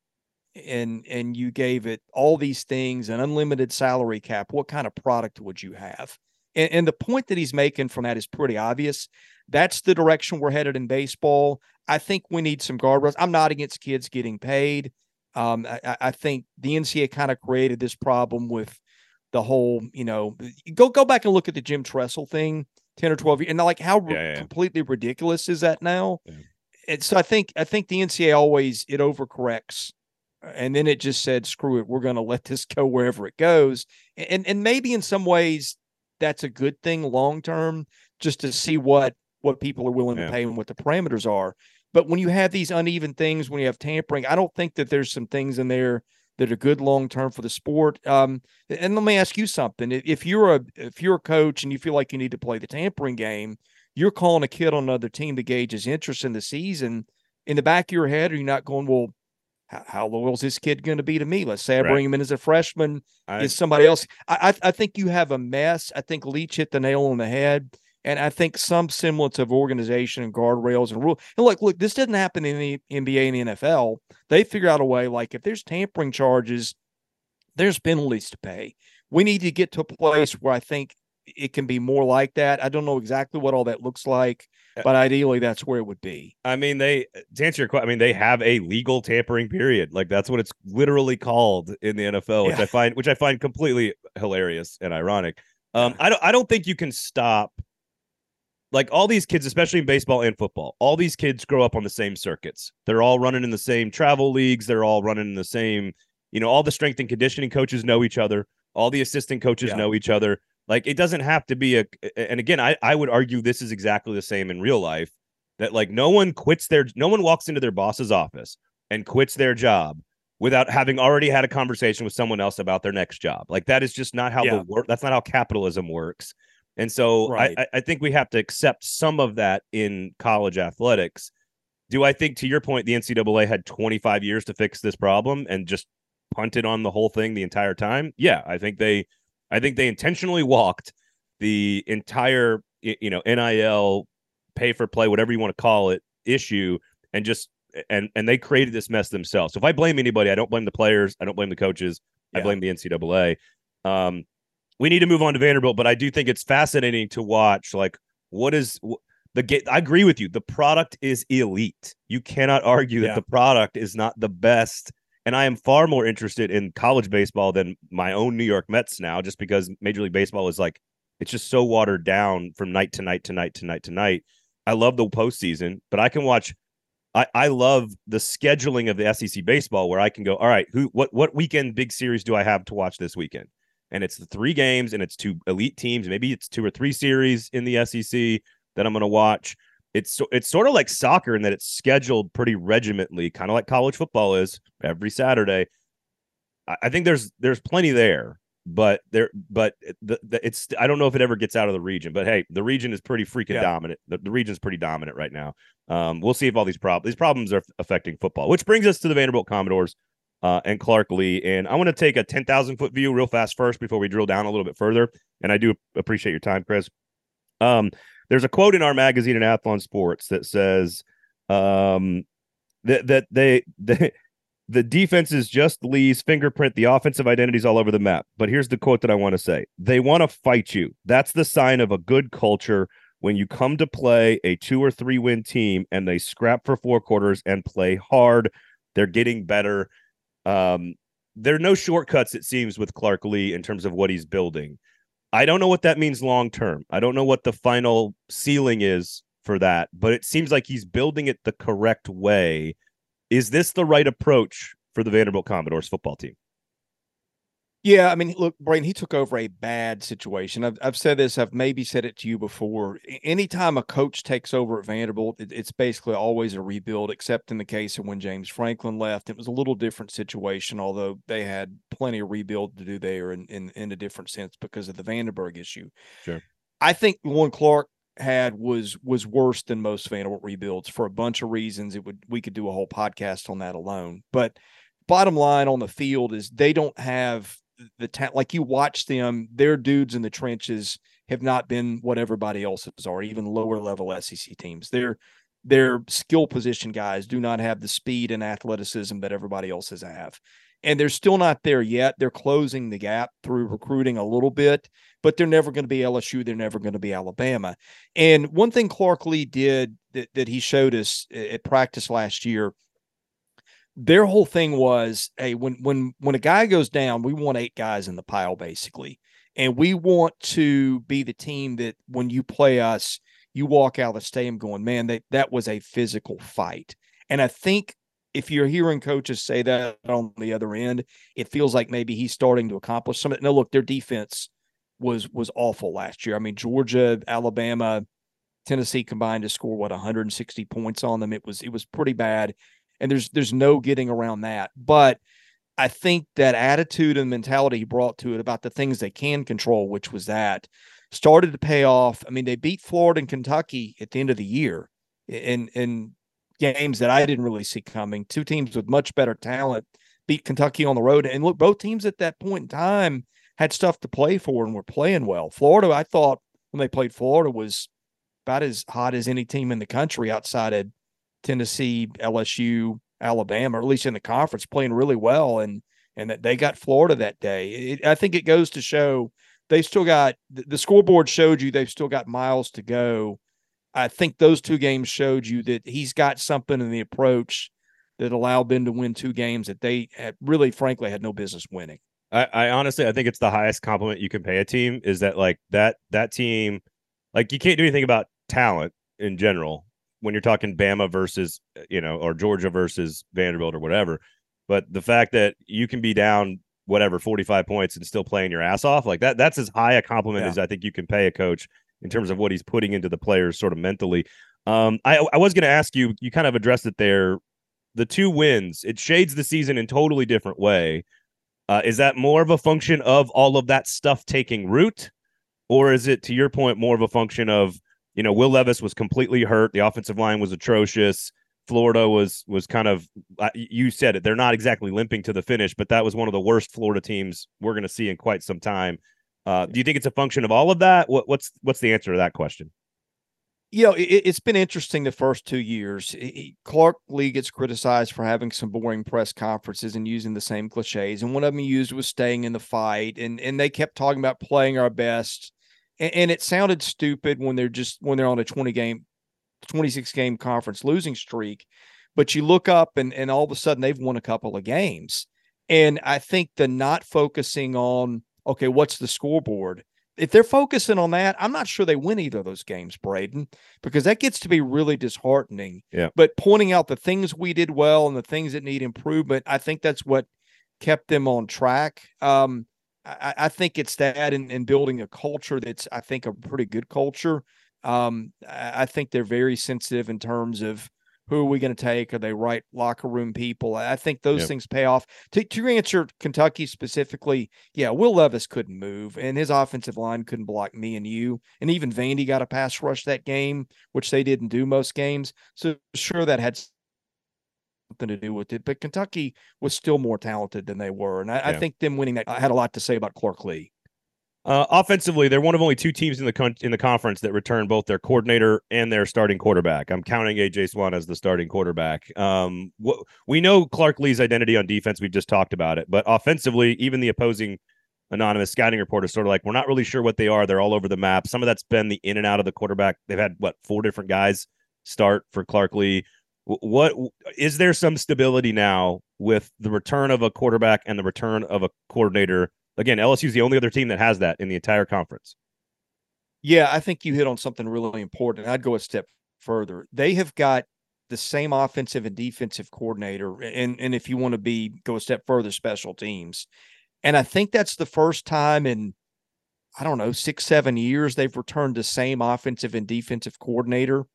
and and you gave it all these things an unlimited salary cap what kind of product would you have? And, and the point that he's making from that is pretty obvious. That's the direction we're headed in baseball. I think we need some guardrails. I'm not against kids getting paid. Um, I, I- think the ncaa kind of created this problem with the whole you know go go back and look at the jim tressel thing 10 or 12 years and like how Yeah, yeah. completely ridiculous is that now? Yeah. and so i think i think the ncaa always it overcorrects and then it just said screw it we're going to let this go wherever it goes. And and maybe in some ways that's a good thing long term just to see what what people are willing Yeah. to pay and what the parameters are. But when you have these uneven things when you have tampering i don't think that there's some things in there that are good long term for the sport. Um and let me ask you something. If- if you're a if you're a coach and you feel like you need to play the tampering game you're calling a kid on another team to gauge his interest in the season in the back of your head are you not going well how, how loyal is this kid going to be to me? Let's say I Right. bring him in as a freshman. I, is somebody else? I, I I think you have a mess. I think Leach hit the nail on the head, and I think some semblance of organization and guardrails and rule. And look, look, this doesn't happen in the NBA and the NFL. They figure out a way. Like if there's tampering charges, there's penalties to pay. We need to get to a place where I think it can be more like that. I don't know exactly what all that looks like, but ideally that's where it would be. I mean, they to answer your question. I mean, they have a legal tampering period. Like that's what it's literally called in the NFL, which Yeah. I find which I find completely hilarious and ironic. Um, I don't I don't think you can stop like all these kids, especially in baseball and football. All these kids grow up on the same circuits. They're all running in the same travel leagues. They're all running in the same. You know, all the strength and conditioning coaches know each other. All the assistant coaches Yeah. know each other. Like it doesn't have to be a. And again, I I would argue this is exactly the same in real life that like no one quits their no one walks into their boss's office and quits their job without having already had a conversation with someone else about their next job. Like that is just not how Yeah. the work that's not how capitalism works. And so Right. I, I I think we have to accept some of that in college athletics. Do I think to your point the NCAA had 25 years to fix this problem and just punted on the whole thing the entire time? Yeah, I think they I think they intentionally walked the entire you know NIL pay for play whatever you want to call it issue and just and and they created this mess themselves. So if I blame anybody, I don't blame the players, I don't blame the coaches, I blame the NCAA. Um we need to move on to Vanderbilt, but I do think it's fascinating to watch like what is the. I agree with you. The product is elite. You cannot argue that the product is not the best. And I am far more interested in college baseball than my own New York Mets now, just because Major League Baseball is like it's just so watered down from night to night to night to night to night. I love the postseason, but I can watch. I, I love the scheduling of the SEC baseball where I can go, all right, who what what weekend big series do I have to watch this weekend? And it's the three games and it's two elite teams. Maybe it's two or three series in the SEC that I'm going to watch. It's so it's sort of like soccer in that it's scheduled pretty regimentally, kind of like college football is every Saturday. I, I think there's there's plenty there, but there but the, the it's I don't know if it ever gets out of the region. But hey, the region is pretty freaking Yeah. dominant. The, the region is pretty dominant right now. Um, we'll see if all these problems these problems are affecting football, which brings us to the Vanderbilt Commodores uh, and Clark Lea. And I want to take a 10,000 foot view real fast first before we drill down a little bit further. And I do appreciate your time, Chris. Um, there's a quote in our magazine in Athlon Sports that says um, that that they, the defense is just Lea's fingerprint. The offensive identities all over the map. But here's the quote that I want to say: They want to fight you. That's the sign of a good culture. When you come to play a two or three win team and they scrap for four quarters and play hard, they're getting better. Um, there are no shortcuts, it seems, with Clark Lea in terms of what he's building. I don't know what that means long term. I don't know what the final ceiling is for that, but it seems like he's building it the correct way. Is this the right approach for the Vanderbilt Commodores football team? Yeah, I mean, look, Brain, he took over a bad situation. I've, I've said this, I've maybe said it to you before. Anytime a coach takes over at Vanderbilt, it, it's basically always a rebuild, except in the case of when James Franklin left. It was a little different situation, although they had plenty of rebuild to do there in, in, in a different sense because of the Vandenburg issue. Sure. I think one Clark had was was worse than most Vanderbilt rebuilds for a bunch of reasons. It would we could do a whole podcast on that alone. But bottom line on the field is they don't have the talent. Like you watch them, their dudes in the trenches have not been what everybody else's are, even lower level SEC teams. Their their skill position guys do not have the speed and athleticism that everybody else's have. And they're still not there yet. They're closing the gap through recruiting a little bit, but they're never going to be LSU. They're never going to be Alabama. And one thing Clark Lea did that, that he showed us at practice last year, their whole thing was, hey, when when when a guy goes down, we want eight guys in the pile, basically. And we want to be the team that when you play us, you walk out of the stadium going, man, that that was a physical fight. And I think if you're hearing coaches say that on the other end, it feels like maybe he's starting to accomplish something. No, look, their defense was was awful last year. I mean, Georgia, Alabama, Tennessee combined to score what 160 points on them. It was it was pretty bad, and there's there's no getting around that. But I think that attitude and mentality he brought to it about the things they can control, which was that, started to pay off. I mean, they beat Florida and Kentucky at the end of the year in in games that I didn't really see coming. Two teams with much better talent beat Kentucky on the road, and look, both teams at that point in time had stuff to play for and were playing well. Florida, I thought when they played Florida was about as hot as any team in the country outside of Tennessee, LSU, Alabama, or at least in the conference, playing really well, and and that they got Florida that day. It, I think it goes to show they still got the, scoreboard showed you they've still got miles to go. I think those two games showed you that he's got something in the approach that allowed them to win two games that they had really, frankly, had no business winning. I, I honestly I think it's the highest compliment you can pay a team is that like that that team like you can't do anything about talent in general when you're talking Bama versus you know or Georgia versus Vanderbilt or whatever but the fact that you can be down whatever 45 points and still playing your ass off like that that's as high a compliment Yeah. as I think you can pay a coach in terms of what he's putting into the players sort of mentally. Um I I was going to ask you you kind of addressed it there. The two wins it shades the season in totally different way. Uh, is that more of a function of all of that stuff taking root, or is it, to your point, more of a function of you know Will Levis was completely hurt, the offensive line was atrocious, Florida was was kind of you said it, they're not exactly limping to the finish, but that was one of the worst Florida teams we're going to see in quite some time. Uh, do you think it's a function of all of that? What, what's what's the answer to that question? you know, it, it's been interesting the first two years. He- Clark Lea gets criticized for having some boring press conferences and using the same cliches. And one of them he used was staying in the fight. And and they kept talking about playing our best. And, and it sounded stupid when they're just when they're on a 20 game 26 game conference losing streak. But you look up and, and all of a sudden they've won a couple of games. And I think the not focusing on, okay, what's the scoreboard? If they're focusing on that, I'm not sure they win either of those games, Braden, because that gets to be really disheartening. Yeah. But pointing out the things we did well and the things that need improvement, I think that's what kept them on track. Um, I, I, think it's that and, building a culture that's, I think, a pretty good culture. Um, I, I think they're very sensitive in terms of who are we going to take? Are they right locker room people? I think those yep. things pay off. To, to answer Kentucky specifically, yeah, Will Levis couldn't move, and his offensive line couldn't block me and you. And even Vandy got a pass rush that game, which they didn't do most games. So sure, that had something to do with it. But Kentucky was still more talented than they were, and I, yeah. I think them winning that had a lot to say about Clark Lea. Uh, offensively, they're one of only two teams in the con- in the conference that return both their coordinator and their starting quarterback. I'm counting AJ Swann as the starting quarterback. Um, wh- we know Clark Lea's identity on defense. We've just talked about it, but offensively, even the opposing anonymous scouting report is sort of like we're not really sure what they are. They're all over the map. Some of that's been the in and out of the quarterback. They've had what four different guys start for Clark Lea. What is there some stability now with the return of a quarterback and the return of a coordinator? Again, LSU is the only other team that has that in the entire conference. Yeah, I think you hit on something really important. I'd go a step further. They have got the same offensive and defensive coordinator, and and if you want to be go a step further, special teams. And I think that's the first time in I don't know six seven years they've returned the same offensive and defensive coordinator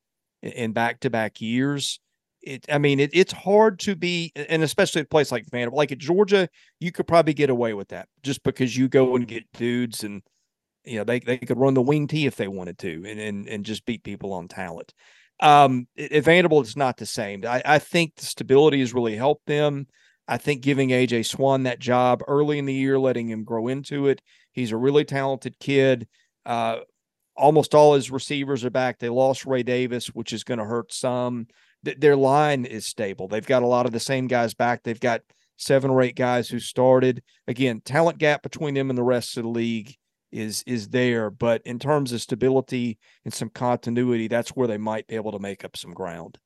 in back to back years it, I mean, it, it's hard to be, and especially at a place like Vanderbilt, like at Georgia, you could probably get away with that just because you go and get dudes and, you know, they, they could run the wing tee if they wanted to and, and, and just beat people on talent. Um, at Vanderbilt, it's not the same. I, I think the stability has really helped them. I think giving AJ Swann that job early in the year, letting him grow into it. He's a really talented kid. Uh, almost all his receivers are back. They lost Ray Davis, which is going to hurt some th- their line is stable. They've got a lot of the same guys back. They've got seven or eight guys who started. Again, talent gap between them and the rest of the league is is there, but in terms of stability and some continuity, that's where they might be able to make up some ground.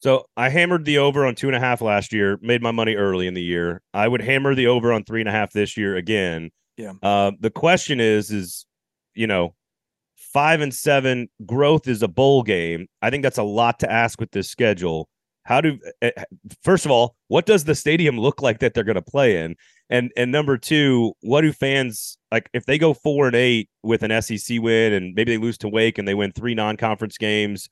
So I hammered the over on two and a half last year, made my money early in the year. I would hammer the over on three and a half this year again. Yeah. Uh, the question is, is you know, five and seven growth is a bowl game. I think that's a lot to ask with this schedule. How do eh, eh, first of all, what does the stadium look like that they're going to play in? And and number two, what do fans like if they go four and eight with an SEC win and maybe they lose to Wake and they win three non-conference games?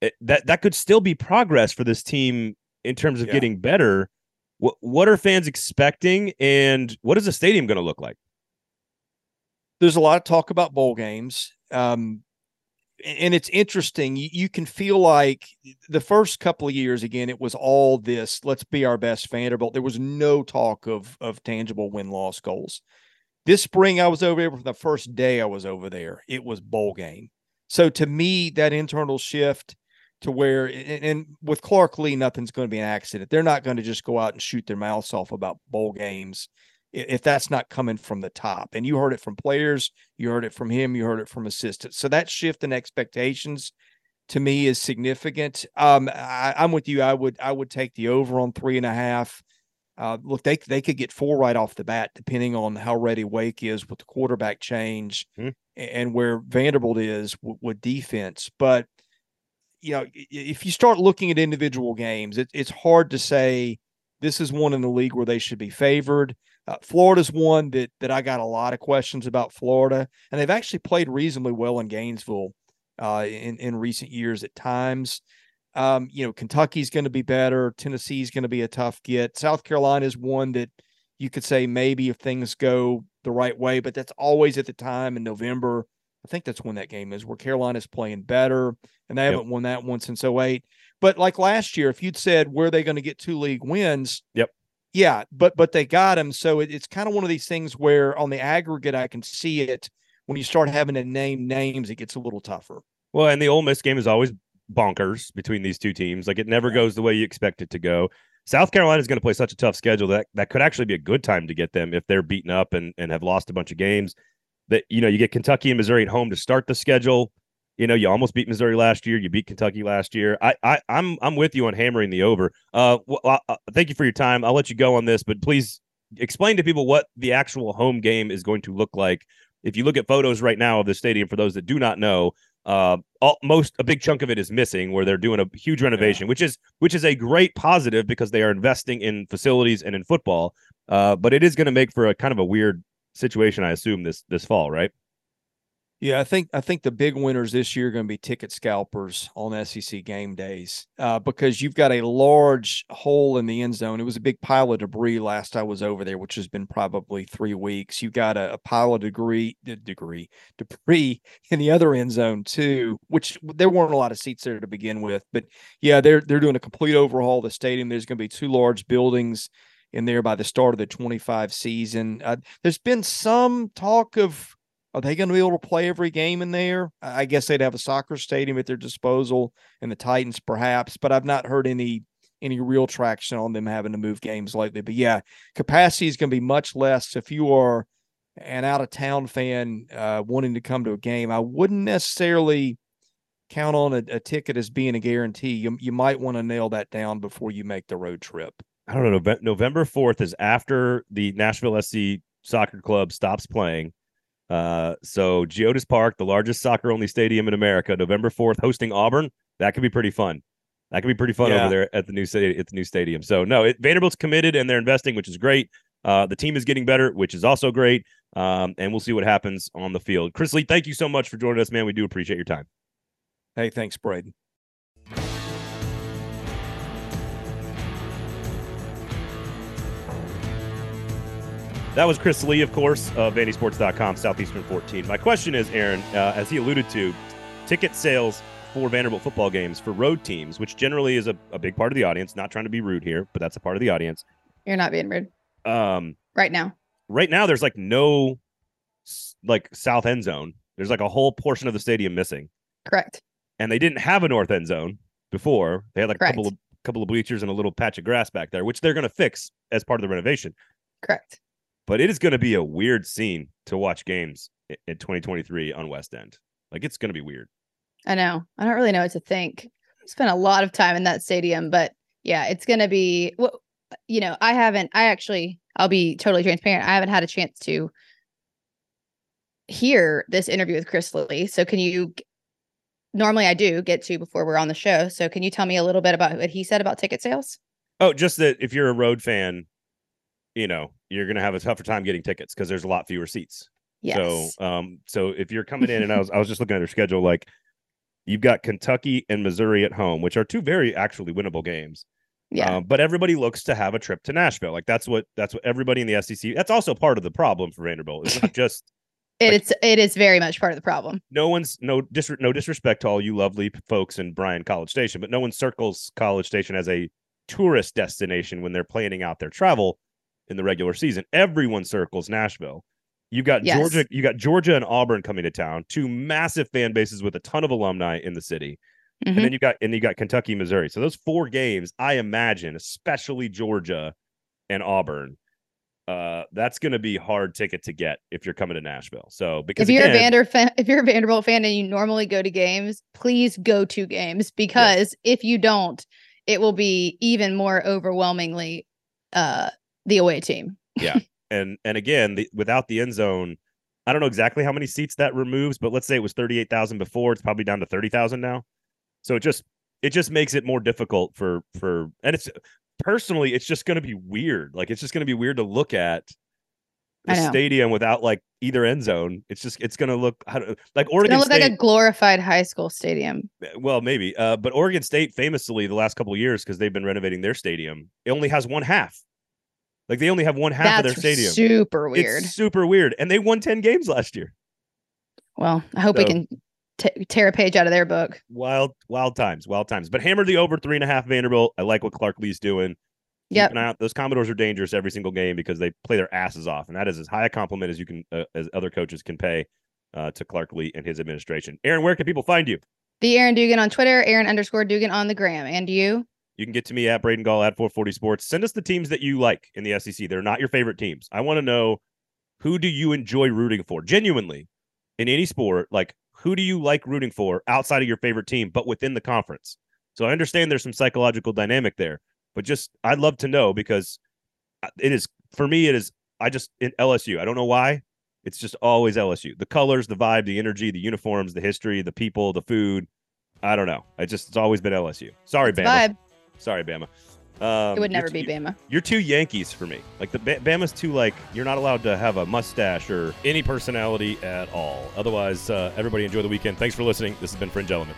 It, that that could still be progress for this team in terms of yeah. getting better. What what are fans expecting, and what is the stadium going to look like? There's a lot of talk about bowl games um, and it's interesting. You, you, can feel like the first couple of years, again, it was all this. Let's be our best Vanderbilt. There was no talk of of tangible win loss goals. This spring, I was over there from the first day I was over there. It was bowl game. So to me, that internal shift to where and, and with Clark Lea, nothing's going to be an accident. They're not going to just go out and shoot their mouths off about bowl games if that's not coming from the top. And you heard it from players, you heard it from him, you heard it from assistants. So that shift in expectations to me is significant. Um, I, am with you. I would I would take the over on three and a half. Uh, look, they they could get four right off the bat, depending on how ready Wake is with the quarterback change mm-hmm. and where Vanderbilt is w- with defense. But you know, if you start looking at individual games, it, it's hard to say this is one in the league where they should be favored. Uh, Florida's one that that I got a lot of questions about Florida, and they've actually played reasonably well in Gainesville uh, in in recent years at times. Um, you know, Kentucky's going to be better. Tennessee's going to be a tough get. South Carolina is one that you could say maybe if things go the right way, but that's always at the time in November. I think that's when that game is where Carolina's playing better, and they yep. haven't won that one since 08. But like last year, if you'd said where are they going to get two league wins, yep, yeah, but but they got him. So it, it's kind of one of these things where on the aggregate, I can see it. When you start having to name names, it gets a little tougher. Well, and the Ole Miss game is always bonkers between these two teams. Like it never goes the way you expect it to go. South Carolina is going to play such a tough schedule that that could actually be a good time to get them if they're beaten up and, and have lost a bunch of games. That you know you get Kentucky and Missouri at home to start the schedule. You know, you almost beat Missouri last year. You beat Kentucky last year. I, I I'm I'm with you on hammering the over. Uh, well, uh, thank you for your time. I'll let you go on this, but please explain to people what the actual home game is going to look like. If you look at photos right now of the stadium, for those that do not know, uh, all, most a big chunk of it is missing, where they're doing a huge renovation, yeah. which is which is a great positive because they are investing in facilities and in football. Uh, but it is going to make for a kind of a weird situation, I assume this this fall, right? Yeah, I think I think the big winners this year are going to be ticket scalpers on SEC game days uh, because you've got a large hole in the end zone. It was a big pile of debris last I was over there, which has been probably three weeks. You've got a, a pile of degree degree debris in the other end zone too, which there weren't a lot of seats there to begin with. But yeah, they're they're doing a complete overhaul of the stadium. There's going to be two large buildings in there by the start of the 25 season. Uh, there's been some talk of are they going to be able to play every game in there? I guess they'd have a soccer stadium at their disposal and the Titans perhaps, but I've not heard any any real traction on them having to move games lately. But yeah, capacity is going to be much less if you are an out of town fan uh, wanting to come to a game. I wouldn't necessarily count on a, a ticket as being a guarantee. You, you might want to nail that down before you make the road trip. I don't know. November 4th is after the Nashville SC soccer club stops playing. Uh, so Geodis Park, the largest soccer only stadium in America, November 4th, hosting Auburn. That could be pretty fun. That could be pretty fun yeah. over there at the new city At the new stadium. So no, it, Vanderbilt's committed and they're investing, which is great. Uh, the team is getting better, which is also great. Um, and we'll see what happens on the field. Chris Lee, thank you so much for joining us, man. We do appreciate your time. Hey, thanks, Braden. That was Chris Lee, of course, of VandySports.com, Southeastern 14. My question is, Erin, uh, as he alluded to, ticket sales for Vanderbilt football games for road teams, which generally is a, a big part of the audience. Not trying to be rude here, but that's a part of the audience. You're not being rude. Um, right now. Right now, there's like no like south end zone. There's like a whole portion of the stadium missing. Correct. And they didn't have a north end zone before. They had like Correct. a couple of couple of bleachers and a little patch of grass back there, which they're going to fix as part of the renovation. Correct but it is going to be a weird scene to watch games in 2023 on West End. Like it's going to be weird. I know. I don't really know what to think. spent a lot of time in that stadium, but yeah, it's going to be. Well, you know, I haven't. I actually, I'll be totally transparent. I haven't had a chance to hear this interview with Chris Lee. So can you? Normally, I do get to before we're on the show. So can you tell me a little bit about what he said about ticket sales? Oh, just that if you're a road fan, you know, you're going to have a tougher time getting tickets because there's a lot fewer seats. Yes. So, um, so if you're coming in, and I was, I was just looking at their schedule, like you've got Kentucky and Missouri at home, which are two very actually winnable games. Yeah. Um, but everybody looks to have a trip to Nashville. Like that's what that's what everybody in the SEC. That's also part of the problem for Vanderbilt. It's not just. it's like, it is very much part of the problem. No one's no dis no disrespect to all you lovely folks in Bryan College Station, but no one circles College Station as a tourist destination when they're planning out their travel in the regular season. Everyone circles Nashville. You got yes. Georgia, you got Georgia and Auburn coming to town, two massive fan bases with a ton of alumni in the city. Mm-hmm. And then you got and you got Kentucky, Missouri. So those four games, I imagine, especially Georgia and Auburn, uh, that's going to be hard ticket to get if you're coming to Nashville. So because if you're again, a Vander fan, if you're a Vanderbilt fan and you normally go to games, please go to games because if you don't, it will be even more overwhelmingly uh the away team. yeah. And and again, the, without the end zone, I don't know exactly how many seats that removes, but let's say it was 38,000 before, it's probably down to 30,000 now. So it just it just makes it more difficult for for and it's personally it's just going to be weird. Like it's just going to be weird to look at the stadium without like either end zone. It's just it's going to look like Oregon look State, like a glorified high school stadium. Eh, well, maybe. Uh, but Oregon State famously the last couple years because they've been renovating their stadium, it only has one half. Like they only have one half That's of their stadium. Super weird. It's super weird. And they won 10 games last year. Well, I hope so, we can t- tear a page out of their book. Wild, wild times, wild times. But hammer the over three and a half Vanderbilt. I like what Clark Lea's doing. Yeah. Those Commodores are dangerous every single game because they play their asses off. And that is as high a compliment as you can, uh, as other coaches can pay uh, to Clark Lea and his administration. Erin, where can people find you? The Erin Dugan on Twitter, Erin underscore Dugan on the gram. And you? You can get to me at Braden Gall at 440 Sports. Send us the teams that you like in the SEC. They're not your favorite teams. I want to know who do you enjoy rooting for? Genuinely, in any sport, like who do you like rooting for outside of your favorite team, but within the conference? So I understand there's some psychological dynamic there, but just I'd love to know because uh, it is for me. It is I just in LSU. I don't know why. It's just always LSU. The colors, the vibe, the energy, the uniforms, the history, the people, the food. I don't know. I just it's always been LSU. Sorry, Bama. vibe. Sorry, Bama. Um, It would never t- be Bama. You're too Yankees for me. Like the Bama's too like you're not allowed to have a mustache or any personality at all. Otherwise, uh, everybody enjoy the weekend. Thanks for listening. This has been Fringe Element.